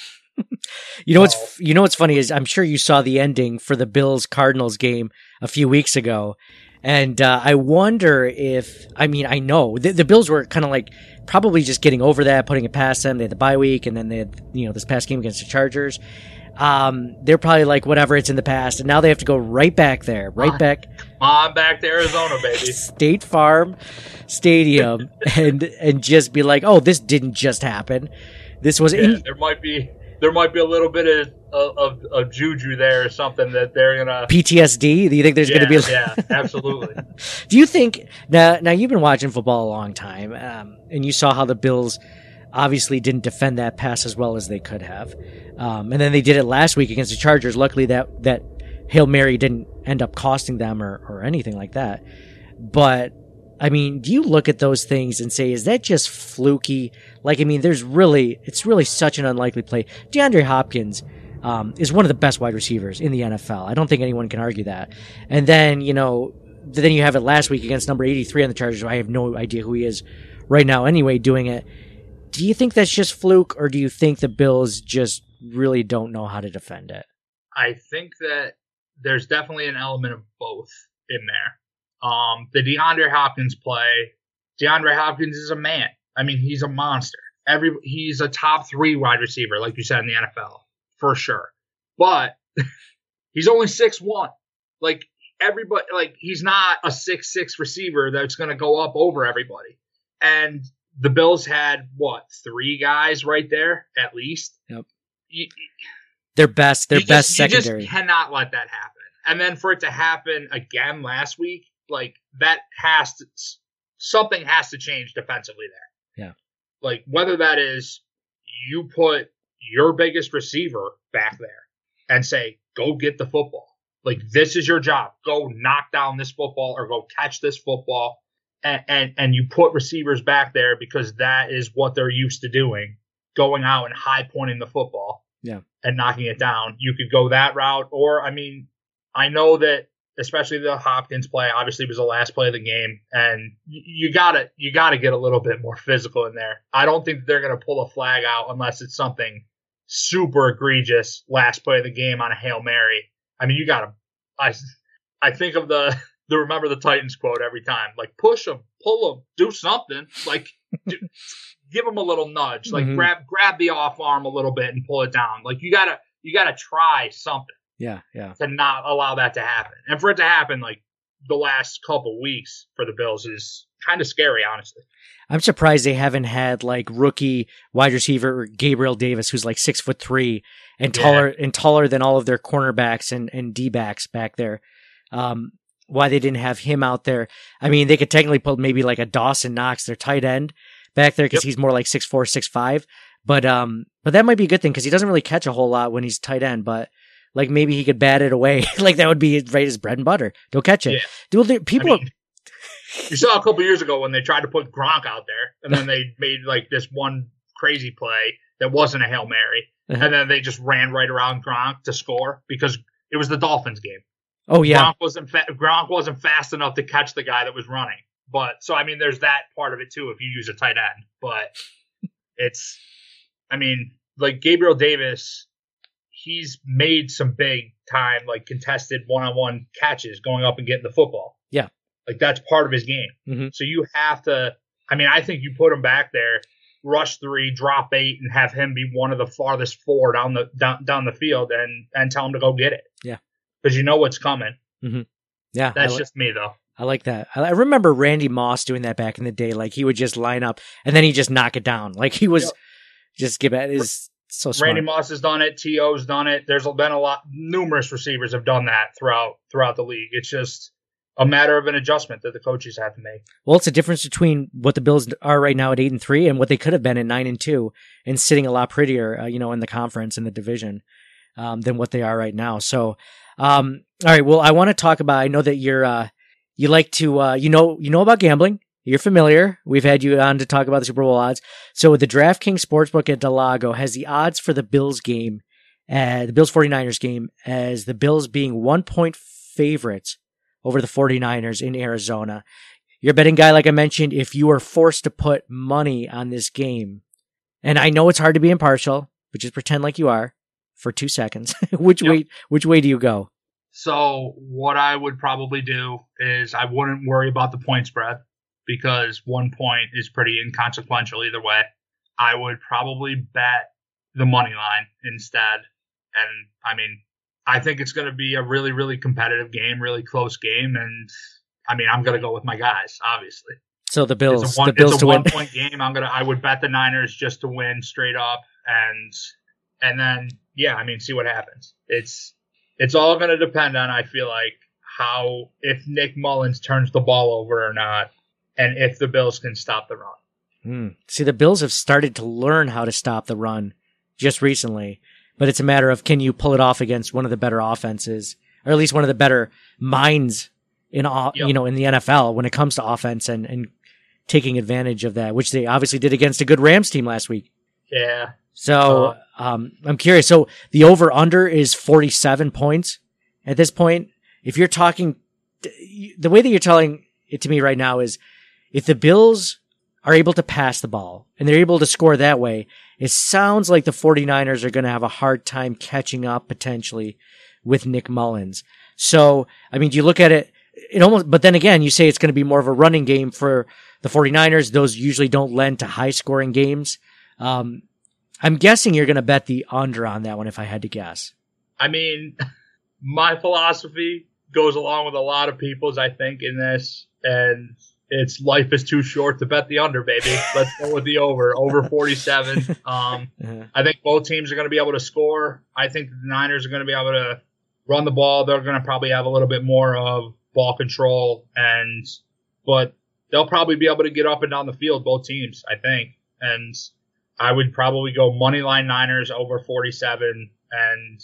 You know what's you know what's funny is I'm sure you saw the ending for the Bills Cardinals game a few weeks ago, and uh, I wonder if I mean I know the, the Bills were kind of like probably just getting over that, putting it past them. They had the bye week, and then they had you know this past game against the Chargers. Um, they're probably like whatever, it's in the past, and now they have to go right back there, right back On back to Arizona, baby. *laughs* State Farm Stadium, *laughs* and and just be like, oh, this didn't just happen. This was Yeah, in, there might be there might be a little bit of of, of, juju there or something that they're gonna. PTSD. Do you think there's yeah, going to be? Yeah, absolutely. *laughs* Do you think now? Now you've been watching football a long time, um, and you saw how the Bills obviously didn't defend that pass as well as they could have, um, and then they did it last week against the Chargers. Luckily, that that hail mary didn't end up costing them or or anything like that. But I mean, do you look at those things and say, is that just fluky? Like, I mean, there's really, it's really such an unlikely play. DeAndre Hopkins um, is one of the best wide receivers in the NFL. I don't think anyone can argue that. And then, you know, then you have it last week against number 83 on the Chargers. I have no idea who he is right now anyway doing it. Do you think that's just fluke, or do you think the Bills just really don't know how to defend it? I think that there's definitely an element of both in there. Um, the DeAndre Hopkins play, DeAndre Hopkins is a man. I mean, he's a monster. Every he's a top three wide receiver, like you said in the NFL, for sure. But *laughs* he's only six one. Like everybody, like he's not a six six receiver that's going to go up over everybody. And the Bills had what three guys right there at least. Yep. You, Their best, their best just, you just cannot let that happen. And then for it to happen again last week, like that has to something has to change defensively there. Yeah. Like whether that is you put your biggest receiver back there and say, go get the football. Like mm-hmm. this is your job. Go knock down this football or go catch this football. And, and, and you put receivers back there because that is what they're used to doing, going out and high pointing the football yeah. and knocking it down. You could go that route, or I mean, I know that especially the Hopkins play obviously was the last play of the game, and you, you gotta you gotta get a little bit more physical in there. I don't think they're gonna pull a flag out unless it's something super egregious. Last play of the game on a hail mary. I mean, you gotta. I I think of the *laughs* the remember the Titans quote every time, like push them, pull them, do something, like. *laughs* do, Give them a little nudge, like Mhm. grab grab the off arm a little bit and pull it down. Like you gotta you gotta try something Yeah, yeah. to not allow that to happen. And for it to happen like the last couple weeks for the Bills is kind of scary, honestly. I'm surprised they haven't had like rookie wide receiver Gabriel Davis, who's like six foot three and Yeah. taller and taller than all of their cornerbacks and and D backs back there. Um, why they didn't have him out there? I mean, they could technically put maybe like a Dawson Knox, their tight end, back there because Yep. he's more like six four, six five. But um, but that might be a good thing because he doesn't really catch a whole lot when he's tight end. But like maybe he could bat it away. *laughs* like that would be right his bread and butter. Don't catch it. Yeah. Dude, people. I mean, you saw a couple years ago when they tried to put Gronk out there, and then they *laughs* made like this one crazy play that wasn't a hail mary, Uh-huh. and then they just ran right around Gronk to score because it was the Dolphins game. oh yeah, Gronk wasn't fa- Gronk wasn't fast enough to catch the guy that was running. But so I mean, there's that part of it too if you use a tight end. But it's, I mean, like Gabriel Davis, he's made some big time like contested one on one catches going up and getting the football. Yeah. like that's part of his game. Mhm. So you have to. I mean, I think you put him back there, rush three, drop eight, and have him be one of the farthest four down the down, down the field, and and tell him to go get it. Yeah. because you know what's coming. yeah. That's just me though. I like that. I I remember Randy Moss doing that back in the day. Like he would just line up and then he just knock it down. Like he was Yep. just give it is so smart. Randy Moss has done it. To's done it. There's been a lot. Numerous receivers have done that throughout throughout the league. It's just a matter of an adjustment that the coaches have to make. well, it's a difference between what the Bills are right now at eight and three and what they could have been at nine and two and sitting a lot prettier, uh, you know, in the conference in the division um, than what they are right now. So, um, all right. Well, I want to talk about. I know that you're uh, you like to uh, you know you know about gambling. You're familiar. We've had you on to talk about the Super Bowl odds. So with the DraftKings Sportsbook at del Lago has the odds for the Bills game, uh, the Bills 49ers game, as the Bills being one point favorites over the 49ers in Arizona. You're a betting guy, like I mentioned, if you are forced to put money on this game, and I know it's hard to be impartial, but just pretend like you are for two seconds. *laughs* which Yep. way, which way do you go? So what I would probably do is I wouldn't worry about the point spread because one point is pretty inconsequential either way. I would probably bet the money line instead. And I mean, I think it's going to be a really, really competitive game, really close game. And I mean, I'm going to go with my guys, obviously. So the Bills, it's a one, the Bills it's a to win. one point game. I'm gonna I would bet the Niners just to win straight up and and then yeah, I mean see what happens. It's it's all gonna depend on I feel like how if Nick Mullens turns the ball over or not, and if the Bills can stop the run. Hmm. See, the Bills have started to learn how to stop the run just recently, but it's a matter of can you pull it off against one of the better offenses, or at least one of the better minds in all, Yep. you know, in the NFL when it comes to offense and, and taking advantage of that, which they obviously did against a good Rams team last week. Yeah. So, Uh, um, I'm curious. So the over under is 47 points at this point. If you're talking, the way that you're telling it to me right now is if the Bills are able to pass the ball and they're able to score that way, it sounds like the 49ers are going to have a hard time catching up potentially with Nick Mullens. So, I mean, do you look at it, it almost, but then again, you say it's going to be more of a running game for the 49ers. Those usually don't lend to high scoring games. Um, I'm guessing you're going to bet the under on that one if I had to guess. I mean, *laughs* my philosophy goes along with a lot of people's, I think, in this, and it's life is too short to bet the under, baby. Let's go with the over, over 47. Um, Uh-huh. I think both teams are going to be able to score. I think the Niners are going to be able to run the ball. They're going to probably have a little bit more of ball control, and but they'll probably be able to get up and down the field. Both teams, I think, and I would probably go money line Niners over 47, and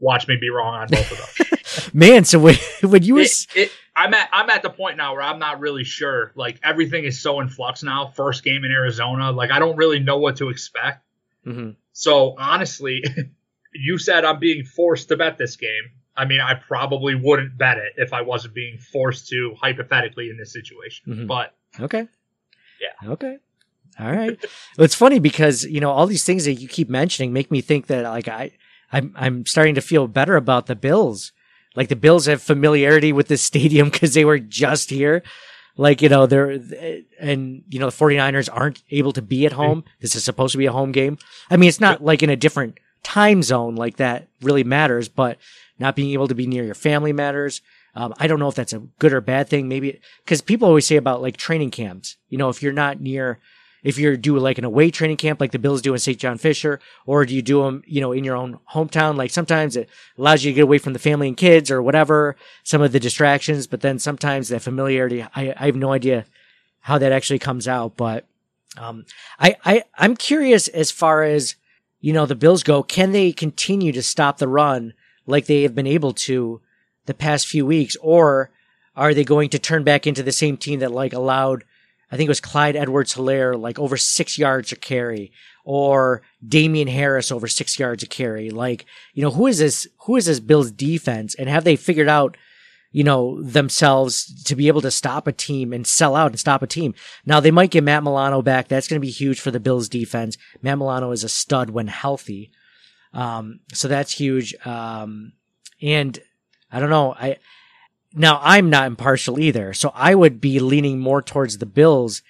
watch me be wrong on both of them. *laughs* Man, so when, when you were, It- it- I'm at I'm at the point now where I'm not really sure. Like everything is so in flux now. First game in Arizona, like I don't really know what to expect. Mhm. So honestly, *laughs* you said I'm being forced to bet this game. I mean, I probably wouldn't bet it if I wasn't being forced to hypothetically in this situation. Mhm. But Okay. Yeah. Okay. All right. well, it's funny because you know all these things that you keep mentioning make me think that like I, I'm I'm starting to feel better about the Bills. Like the Bills have familiarity with this *laughs* stadium because they were just here. Like you know they're and you know the 49ers aren't able to be at home. This is supposed to be a home game. I mean, it's not like in a different time zone like that really matters, but not being able to be near your family matters. Um, I don't know if that's a good or bad thing. Maybe because people always say about like training camps. You know, if you're not near, if you're do like an away training camp like the Bills do in St. John Fisher, or do you do them, you know, in your own hometown? Like sometimes it allows you to get away from the family and kids or whatever, some of the distractions. But then sometimes that familiarity, I, I have no idea how that actually comes out. But um, I, I I'm curious as far as you know the Bills go. Can they continue to stop the run like they have been able to? the past few weeks, or are they going to turn back into the same team that like allowed, I think it was Clyde Edwards Helaire like over six yards a carry, or Damien Harris over six yards a carry? Like, you know, who is this, who is this Bills defense? And have they figured out, you know, themselves to be able to stop a team and sell out and stop a team? Now they might get Matt Milano back. That's going to be huge for the Bills defense. Matt Milano is a stud when healthy. Um, so that's huge. Um, and I don't know. I now I'm not impartial either, so I would be leaning more towards the Bills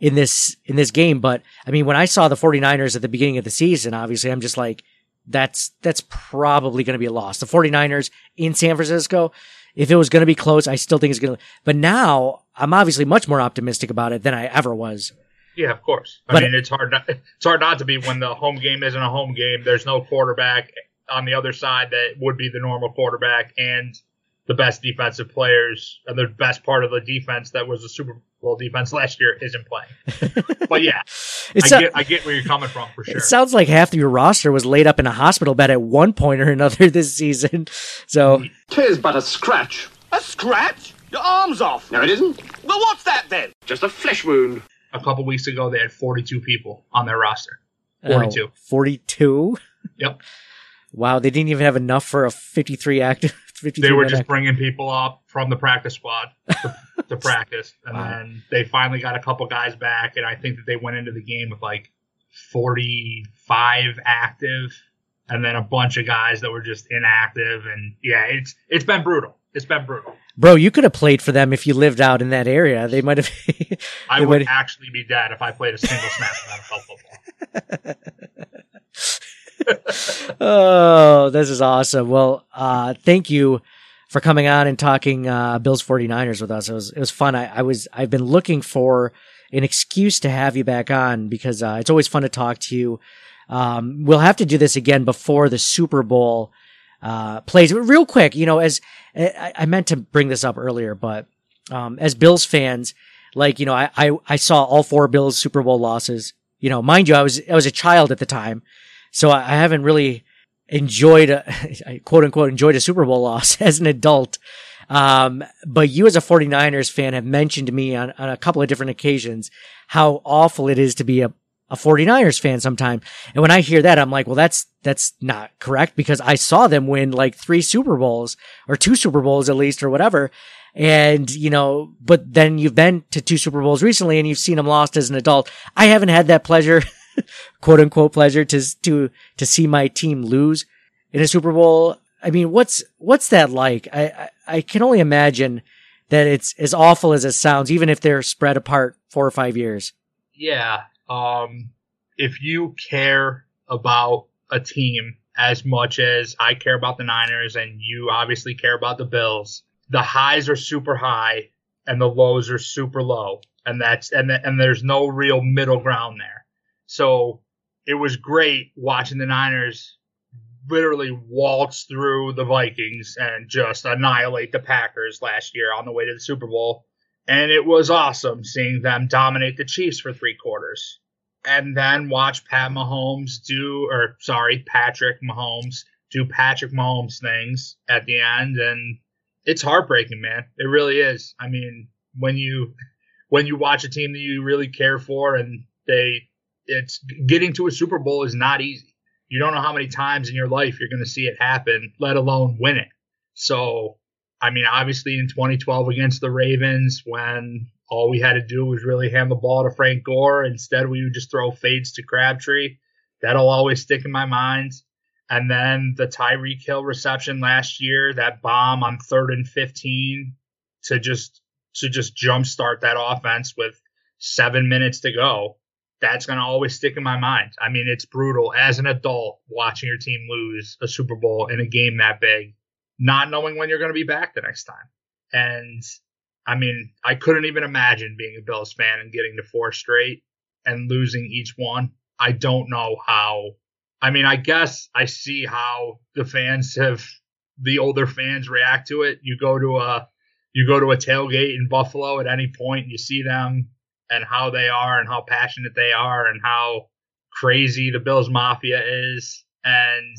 in this in this game. But I mean, when I saw the 49ers at the beginning of the season, obviously I'm just like, that's that's probably going to be a loss. The 49ers in San Francisco, if it was going to be close, I still think it's going to. But now I'm obviously much more optimistic about it than I ever was. yeah, of course. I But- mean, it's hard. Not, it's hard not to be when the home game isn't a home game. There's no quarterback on the other side that would be the normal quarterback, and the best defensive players and the best part of the defense that was the Super Bowl defense last year isn't playing. *laughs* but yeah, It's I a- get I get where you're coming from for sure. It sounds like half of your roster was laid up in a hospital bed at one point or another this season. *laughs* So Tis but a scratch. A scratch? Your arm's off. No, it isn't. Well, what's that then? Just a flesh wound. a couple weeks ago, they had 42 people on their roster. 42. Oh, 42? Yep. Wow, they didn't even have enough for a 53 active. 53 They were just bringing people up from the practice squad to, to *laughs* practice, and then they finally got a couple guys back, and I think that they went into the game with like 45 active, and then a bunch of guys that were just inactive, and yeah, it's it's been brutal. It's been brutal. Bro, you could have played for them if you lived out in that area. They might have. *laughs* I would might- actually be dead if I played a single snap without of NFL football. Oh, this is awesome. Well, uh, thank you for coming on and talking uh, Bills 49ers with us. It was it was fun. I, I was I've been looking for an excuse to have you back on because uh, it's always fun to talk to you. Um, we'll have to do this again before the Super Bowl uh, plays. But real quick, you know, as I, I meant to bring this up earlier, but um, as Bills fans, like you know, I, I I saw all four Bills Super Bowl losses. You know, mind you, I was I was a child at the time, so I, I haven't really enjoyed a *laughs* quote unquote enjoyed a Super Bowl loss *laughs* as an adult. Um, but you as a 49ers fan have mentioned to me on, on a couple of different occasions how awful it is to be a, a 49ers fan sometime. And when I hear that, I'm like, well, that's, that's not correct because I saw them win like three Super Bowls or two Super Bowls at least or whatever. And, you know, but then you've been to two Super Bowls recently and you've seen them lost as an adult. I haven't had that pleasure, *laughs* *laughs* quote unquote pleasure to, to, to see my team lose in a Super Bowl. I mean, what's, what's that like? I, I, I can only imagine that it's as awful as it sounds, even if they're spread apart four or five years. Yeah. Um, if you care about a team as much as I care about the Niners and you obviously care about the Bills, the highs are super high and the lows are super low. And that's, and, and there's no real middle ground there. So it was great watching the Niners literally waltz through the Vikings and just annihilate the Packers last year on the way to the Super Bowl. And it was awesome seeing them dominate the Chiefs for three quarters. And then watch Pat Mahomes do, or sorry, Patrick Mahomes do Patrick Mahomes things at the end. And it's heartbreaking, man. It really is. I mean, when you, *laughs* when you watch a team that you really care for and they, it's getting to a Super Bowl is not easy you don't know how many times in your life you're going to see it happen, let alone win it. So, I mean, obviously in 2012 against the Ravens, when all we had to do was really hand the ball to Frank Gore, instead we would just throw fades to Crabtree. That'll always stick in my mind. And then the Tyreek Hill reception last year, that bomb on third and 15 to just to just jumpstart that offense with seven minutes to go that's going to always stick in my mind. I mean, it's brutal as an adult watching your team lose a Super Bowl in a game that big, not knowing when you're going to be back the next time. And I mean, I couldn't even imagine being a Bills fan and getting to four straight and losing each one. I don't know how. I mean, I guess I see how the fans have the older fans react to it. You go to a you go to a tailgate in Buffalo at any point and you see them and how they are and how passionate they are and how crazy the Bills Mafia is. And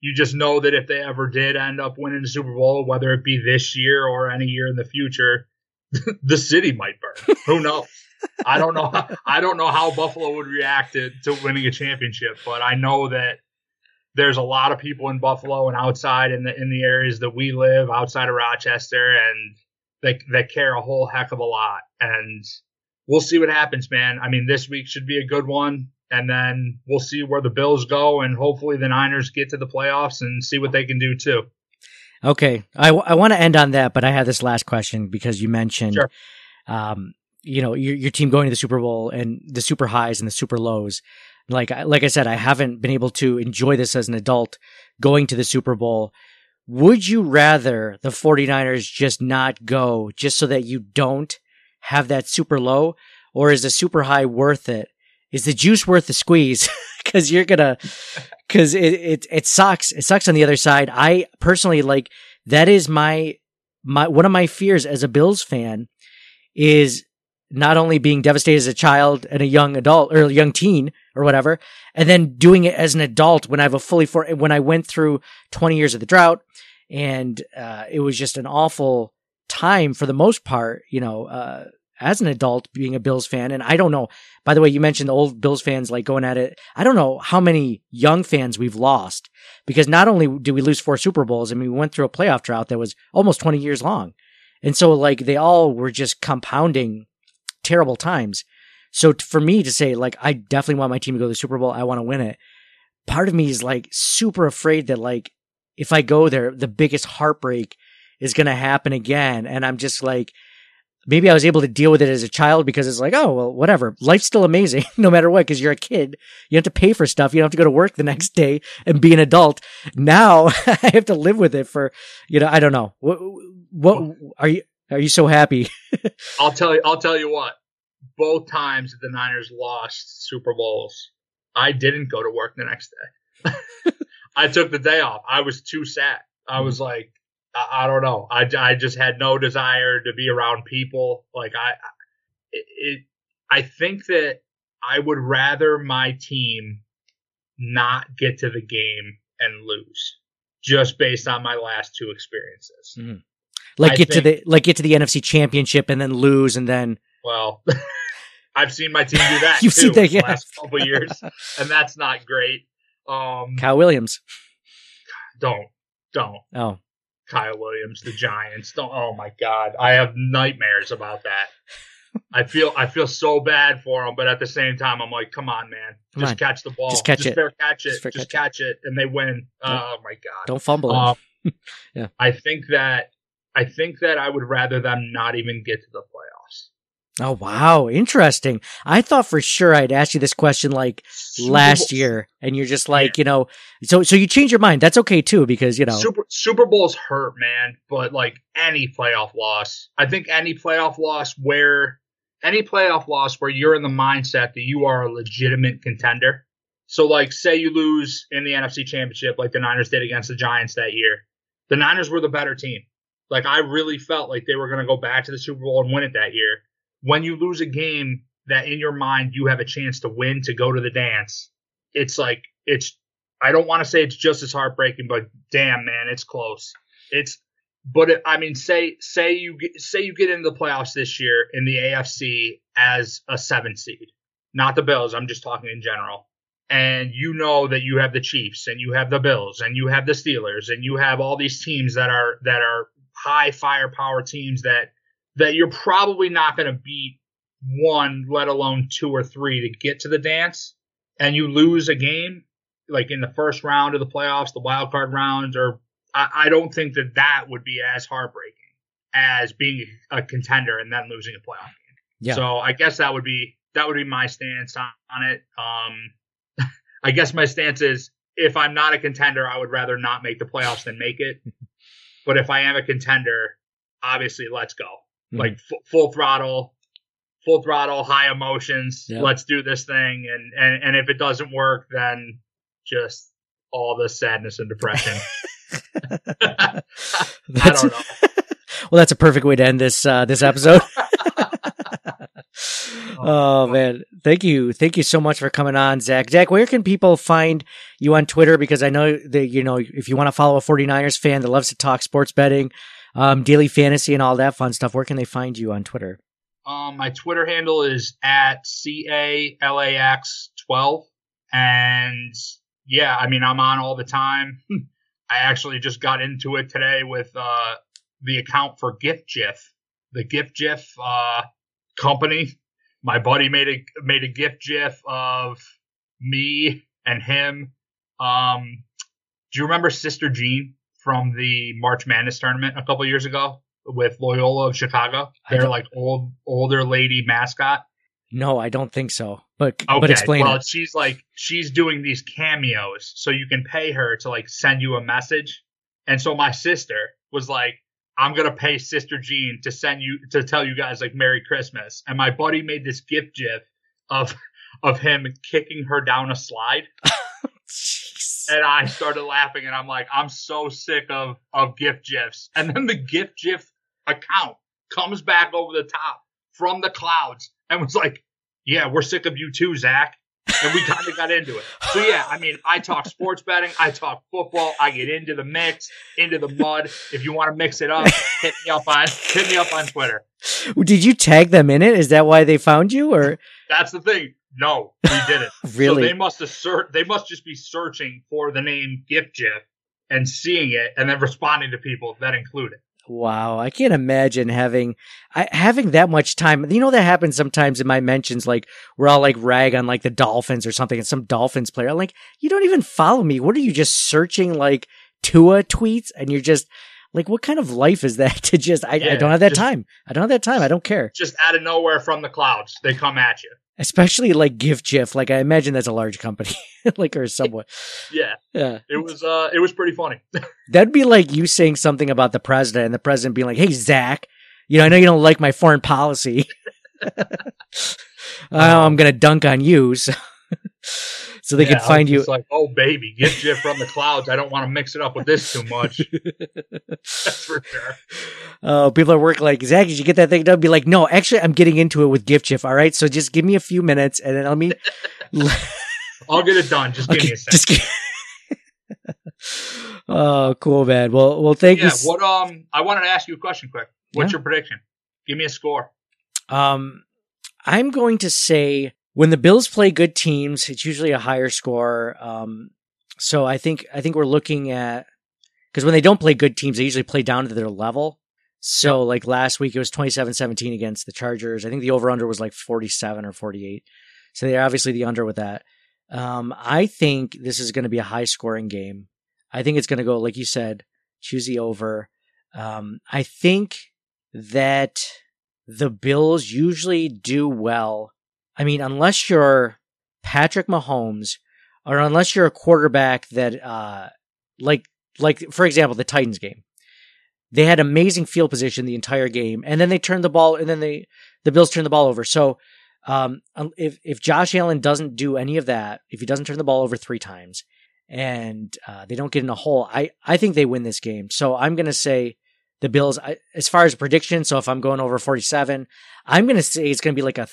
you just know that if they ever did end up winning the Super Bowl, whether it be this year or any year in the future, *laughs* the city might burn. Who knows? I don't know. How, I don't know how Buffalo would react to, to winning a championship, but I know that there's a lot of people in Buffalo and outside in the in the areas that we live, outside of Rochester, and they they care a whole heck of a lot. And we'll see what happens, man. I mean, this week should be a good one, and then we'll see where the Bills go, and hopefully the Niners get to the playoffs and see what they can do too. Okay, I, w- I want to end on that, but I have this last question because you mentioned, Sure. um, you know, your your team going to the Super Bowl and the super highs and the super lows. Like like I said, I haven't been able to enjoy this as an adult going to the Super Bowl. Would you rather the 49ers just not go just so that you don't have that super low or is the super high worth it? Is the juice worth the squeeze? *laughs* Cause you're gonna, *laughs* cause it, it, it sucks. It sucks on the other side. I personally like, that is my, my, one of my fears as a Bills fan is not only being devastated as a child and a young adult or a young teen or whatever, and then doing it as an adult when I have a fully for, when I went through 20 years of the drought and, uh, it was just an awful time for the most part, you know, uh, as an adult being a Bills fan. And I don't know, by the way, you mentioned the old Bills fans like going at it. I don't know how many young fans we've lost because not only did we lose four Super Bowls, I mean, we went through a playoff drought that was almost 20 years long. And so like they all were just compounding terrible times. So t- for me to say like, I definitely want my team to go to the Super Bowl. I want to win it. Part of me is like super afraid that like, if I go there, the biggest heartbreak is going to happen again. And I'm just like, maybe I was able to deal with it as a child because it's like, oh, well, whatever. Life's still amazing *laughs* no matter what, because you're a kid. You have to pay for stuff. You don't have to go to work the next day and be an adult. Now *laughs* I have to live with it for, you know, I don't know. What, what are you, are you so happy? *laughs* I'll tell you. I'll tell you what. Both times that the Niners lost Super Bowls, I didn't go to work the next day. I took the day off. I was too sad. I was like, I, I don't know. I, I just had no desire to be around people. Like I, it, it, I think that I would rather my team not get to the game and lose just based on my last two experiences. like I get to the, like get to the NFC championship and then lose and then, Well, *laughs* I've seen my team do *laughs* that You've too seen that, the last couple years, *laughs* and that's not great. Um, Kyle Williams. don't, don't. Oh, Kyle Williams, the Giants. Don't. Oh my God, I have nightmares about that. I feel I feel so bad for them, but at the same time, I'm like, come on, man, Come just on. catch the ball, Just catch it. fair catch it, Just just, fair catch it, and they win. Oh my God, Don't fumble. Um, *laughs* Yeah. I think that I think that I would rather them not even get to the playoffs. Oh wow, interesting. I thought for sure I'd ask you this question like Super last year, and you're just like, you know, so so you change your mind. That's okay too, because you know, Super Super Bowls hurt, man. But like any playoff loss, I think any playoff loss where any playoff loss where you're in the mindset that you are a legitimate contender. So like, say you lose in the NFC Championship, like the Niners did against the Giants that year. The Niners were the better team. Like I really felt like they were going to go back to the Super Bowl and win it that year. When you lose a game that in your mind you have a chance to win to go to the dance, it's like it's I don't want to say it's just as heartbreaking, but damn, man, it's close. It's, but it, I mean, say say you say you get into the playoffs this year in the AFC as a seven seed, not the Bills. I'm just talking in general, and you know that you have the Chiefs and you have the Bills and you have the Steelers and you have all these teams that are that are high firepower teams that that you're probably not going to beat one, let alone two or three to get to the dance, and you lose a game like in the first round of the playoffs, the wild card rounds, or I, I don't think that that would be as heartbreaking as being a contender and then losing a playoff game. Yeah. So I guess that would be that would be my stance on, on it. Um, *laughs* I guess my stance is if I'm not a contender, I would rather not make the playoffs than make it. *laughs* but if I am a contender, obviously let's go Mhm. like f- full throttle, full throttle, high emotions. Yeah. Let's do this thing, and and and if it doesn't work, then just all the sadness and depression. *laughs* *laughs* I don't know. *laughs* well, that's a perfect way to end this uh, this episode. oh man, thank you, thank you so much for coming on, Zack. Zack, where can people find you on Twitter? Because I know that you know if you want to follow a 49ers fan that loves to talk sports betting, um, daily fantasy, and all that fun stuff, where can they find you on Twitter? Um, my Twitter handle is at c a l a x twelve, and yeah, I mean I'm on all the time. *laughs* I actually just got into it today with uh, the account for GiftGIF, the GiftGIF uh, company. My buddy made a made a gift GIF of me and him. Um, do you remember Sister Jean from the March Madness tournament a couple years ago with Loyola of Chicago? They're like old older lady mascot. No, I don't think so. But Okay, but explain well, it. she's like she's doing these cameos, so you can pay her to like send you a message. And so my sister was like, "I'm gonna pay Sister Jean to send you to tell you guys like Merry Christmas." And my buddy made this gift gif of of him kicking her down a slide. *laughs* And I started laughing, and I'm like, I'm so sick of of gift gifs. And then the gift gif account comes back over the top from the clouds and was like, "Yeah, we're sick of you too, Zack." And we kind of got into it. So yeah, I mean, I talk sports betting, I talk football, I get into the mix, into the mud. If you want to mix it up, hit me up on hit me up on Twitter. Did you tag them in it? Is that why they found you, or That's the thing. No, we didn't. *laughs* Really? So they must ser- they must just be searching for the name Gift GIF and seeing it and then responding to people that include it. Wow, I can't imagine having I, having that much time. You know that happens sometimes in my mentions, like we're all like rag on like the Dolphins or something, and some Dolphins player. I'm like, you don't even follow me. What are you just searching like Tua tweets? And you're just like, what kind of life is that? *laughs* To just I, I don't have that just- time. I don't have that time. I don't care. Just out of nowhere from the clouds, they come at you. Especially like Gift GIF. Like I imagine that's a large company, *laughs* like or *laughs* somewhat. Yeah, Yeah. it was uh, it was pretty funny. *laughs* That'd be like you saying something about the president and the president being like, Hey, Zack, you know, I know you don't like my foreign policy. oh, I'm going to dunk on you. So, so they Yeah, can find you. like, oh baby, Gift GIF from the clouds. I don't want to mix it up with this too much. *laughs* That's for sure. Oh, people at work like, Zack, did you get that thing done? Be like, no, actually, I'm getting into it with Gift GIF. All right. So just give me a few minutes and then let me. *laughs* I'll get it done. Just give me a second. just *laughs* oh, cool, man. Well, well, thank yeah. you. What um? I wanted to ask you a question quick. What's Yeah. your prediction? Give me a score. Um, I'm going to say when the Bills play good teams, it's usually a higher score. Um, so I think I think we're looking at because when they don't play good teams, they usually play down to their level. So like last week, it was 27-17 against the Chargers. I think the over under was like 47 or 48. So they're obviously the under with that. Um, I think this is going to be a high scoring game. I think it's going to go, like you said, choose the over. Um, I think that the Bills usually do well. I mean, unless you're Patrick Mahomes or unless you're a quarterback that, uh, like, like, for example, the Titans game. They had amazing field position the entire game, and then they turned the ball, and then they, the Bills turned the ball over. So, um, if, if Josh Allen doesn't do any of that, if he doesn't turn the ball over three times, and uh, they don't get in a hole, I, I think they win this game. So I'm going to say the Bills, as far as prediction, so if I'm going over 47, I'm going to say it's going to be like a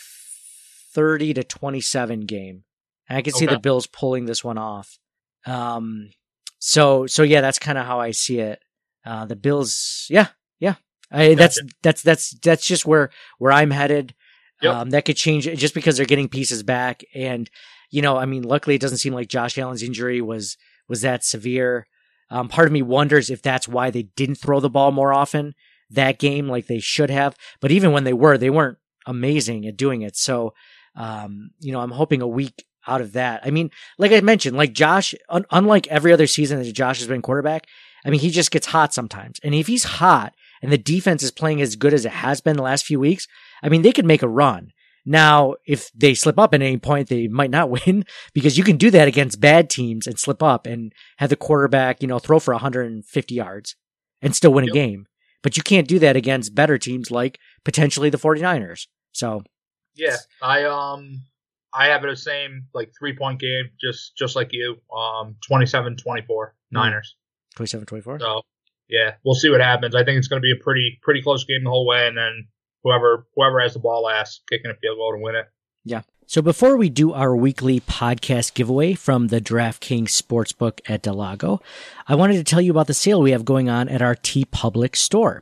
30 to 27 game. And I can see Okay. the Bills pulling this one off. Um, so, so yeah, that's kind of how I see it. Uh, the Bills, yeah, yeah. I, that's, that's, that's, that's just where, where I'm headed. Yep. Um, that could change just because they're getting pieces back. And, you know, I mean, luckily it doesn't seem like Josh Allen's injury was, was that severe. Um, part of me wonders if that's why they didn't throw the ball more often that game like they should have. But even when they were, they weren't amazing at doing it. So, um, you know, I'm hoping a week out of that. I mean, like I mentioned, like Josh, un- unlike every other season that Josh has been quarterback, I mean, he just gets hot sometimes. And if he's hot and the defense is playing as good as it has been the last few weeks, I mean, they could make a run. Now, if they slip up at any point, they might not *laughs* win because you can do that against bad teams and slip up and have the quarterback, you know, throw for 150 yards and still win a game. But you can't do that against better teams like potentially the 49ers. So, Yeah, I um I have it the same like three point game, just just like you. Um 27-24 Niners. 27 24. So yeah, we'll see what happens. I think it's going to be a pretty pretty close game the whole way, and then whoever whoever has the ball last kicking a field goal to win it. Yeah. So before we do our weekly podcast giveaway from the DraftKings Sportsbook at del Lago, I wanted to tell you about the sale we have going on at our TeePublic store.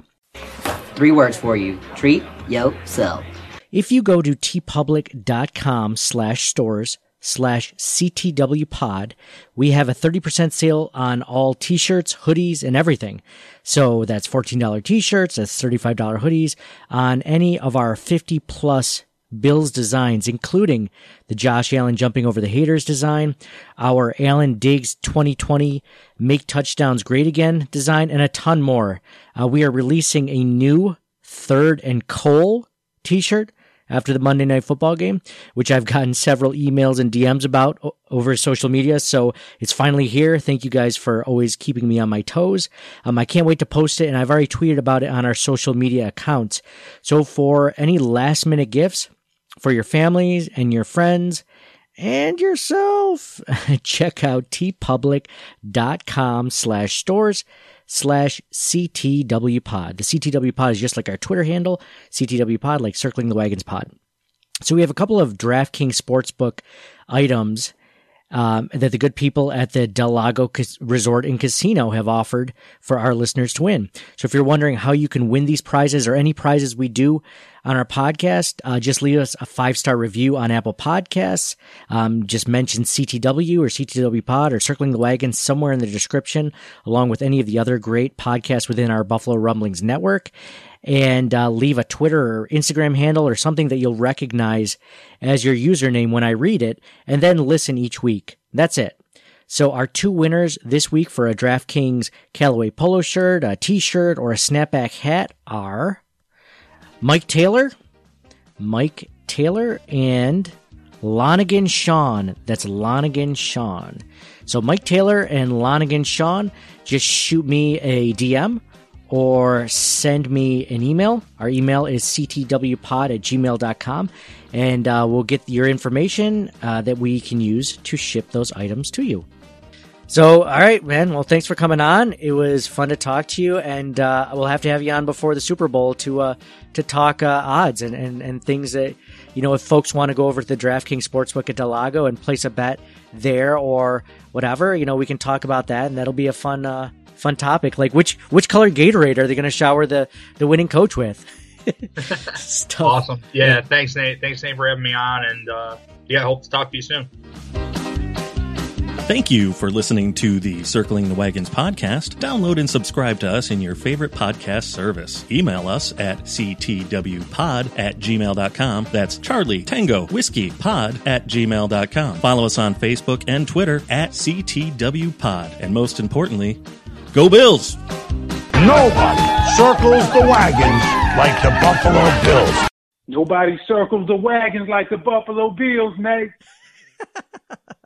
Three words for you. Treat yourself. If you go to teepublic.com slash stores slash CTW pod, we have a 30% sale on all t-shirts, hoodies, and everything. So that's $14 t-shirts, that's $35 hoodies on any of our 50 plus Bills designs, including the Josh Allen jumping over the haters design, our Allen Diggs 2020 make touchdowns great again design, and a ton more. Uh, we are releasing a new third and Cole t-shirt after the Monday Night Football game, which I've gotten several emails and DMs about over social media. So it's finally here. Thank you guys for always keeping me on my toes. Um, I can't wait to post it, and I've already tweeted about it on our social media accounts. So for any last minute gifts for your families and your friends, and yourself. *laughs* Check out teepublic.com slash stores slash CTW pod. The CTW pod is just like our Twitter handle, CTW pod, like circling the wagons pod. So we have a couple of DraftKings Sportsbook items um, that the good people at the Del Lago Resort and Casino have offered for our listeners to win. So if you're wondering how you can win these prizes or any prizes we do on our podcast, uh, just leave us a five star review on Apple Podcasts. Um, just mention CTW or CTW Pod or Circling the Wagons somewhere in the description, along with any of the other great podcasts within our Buffalo Rumblings network and uh, leave a Twitter or Instagram handle or something that you'll recognize as your username when I read it, and then listen each week. That's it. So our two winners this week for a DraftKings Callaway polo shirt, a t-shirt, or a snapback hat are Mike Taylor, Mike Taylor, and Lonigan Sean. That's Lonigan Sean. So Mike Taylor and Lonigan Sean, just shoot me a DM or send me an email. Our email is ctwpod at gmail.com, and uh, we'll get your information uh, that we can use to ship those items to you. So, all right, man. Well, thanks for coming on. It was fun to talk to you, and uh, we'll have to have you on before the Super Bowl to uh, to talk uh, odds and, and, and things that you know. If folks want to go over to the DraftKings Sportsbook at del Lago and place a bet there or whatever, you know, we can talk about that, and that'll be a fun uh, fun topic. Like which which color Gatorade are they going to shower the the winning coach with? *laughs* Stuff. Awesome. Yeah, Thanks, Nate. Thanks, Nate, for having me on, and uh, yeah, I hope to talk to you soon. Thank you for listening to the Circling the Wagons podcast. Download and subscribe to us in your favorite podcast service. Email us at ctwpod at gmail.com. That's Charlie Tango Whiskey Pod at gmail.com. Follow us on Facebook and Twitter at ctwpod. And most importantly, Go Bills! Nobody circles the wagons like the Buffalo Bills. Nobody circles the wagons like the Buffalo Bills, Nate. *laughs*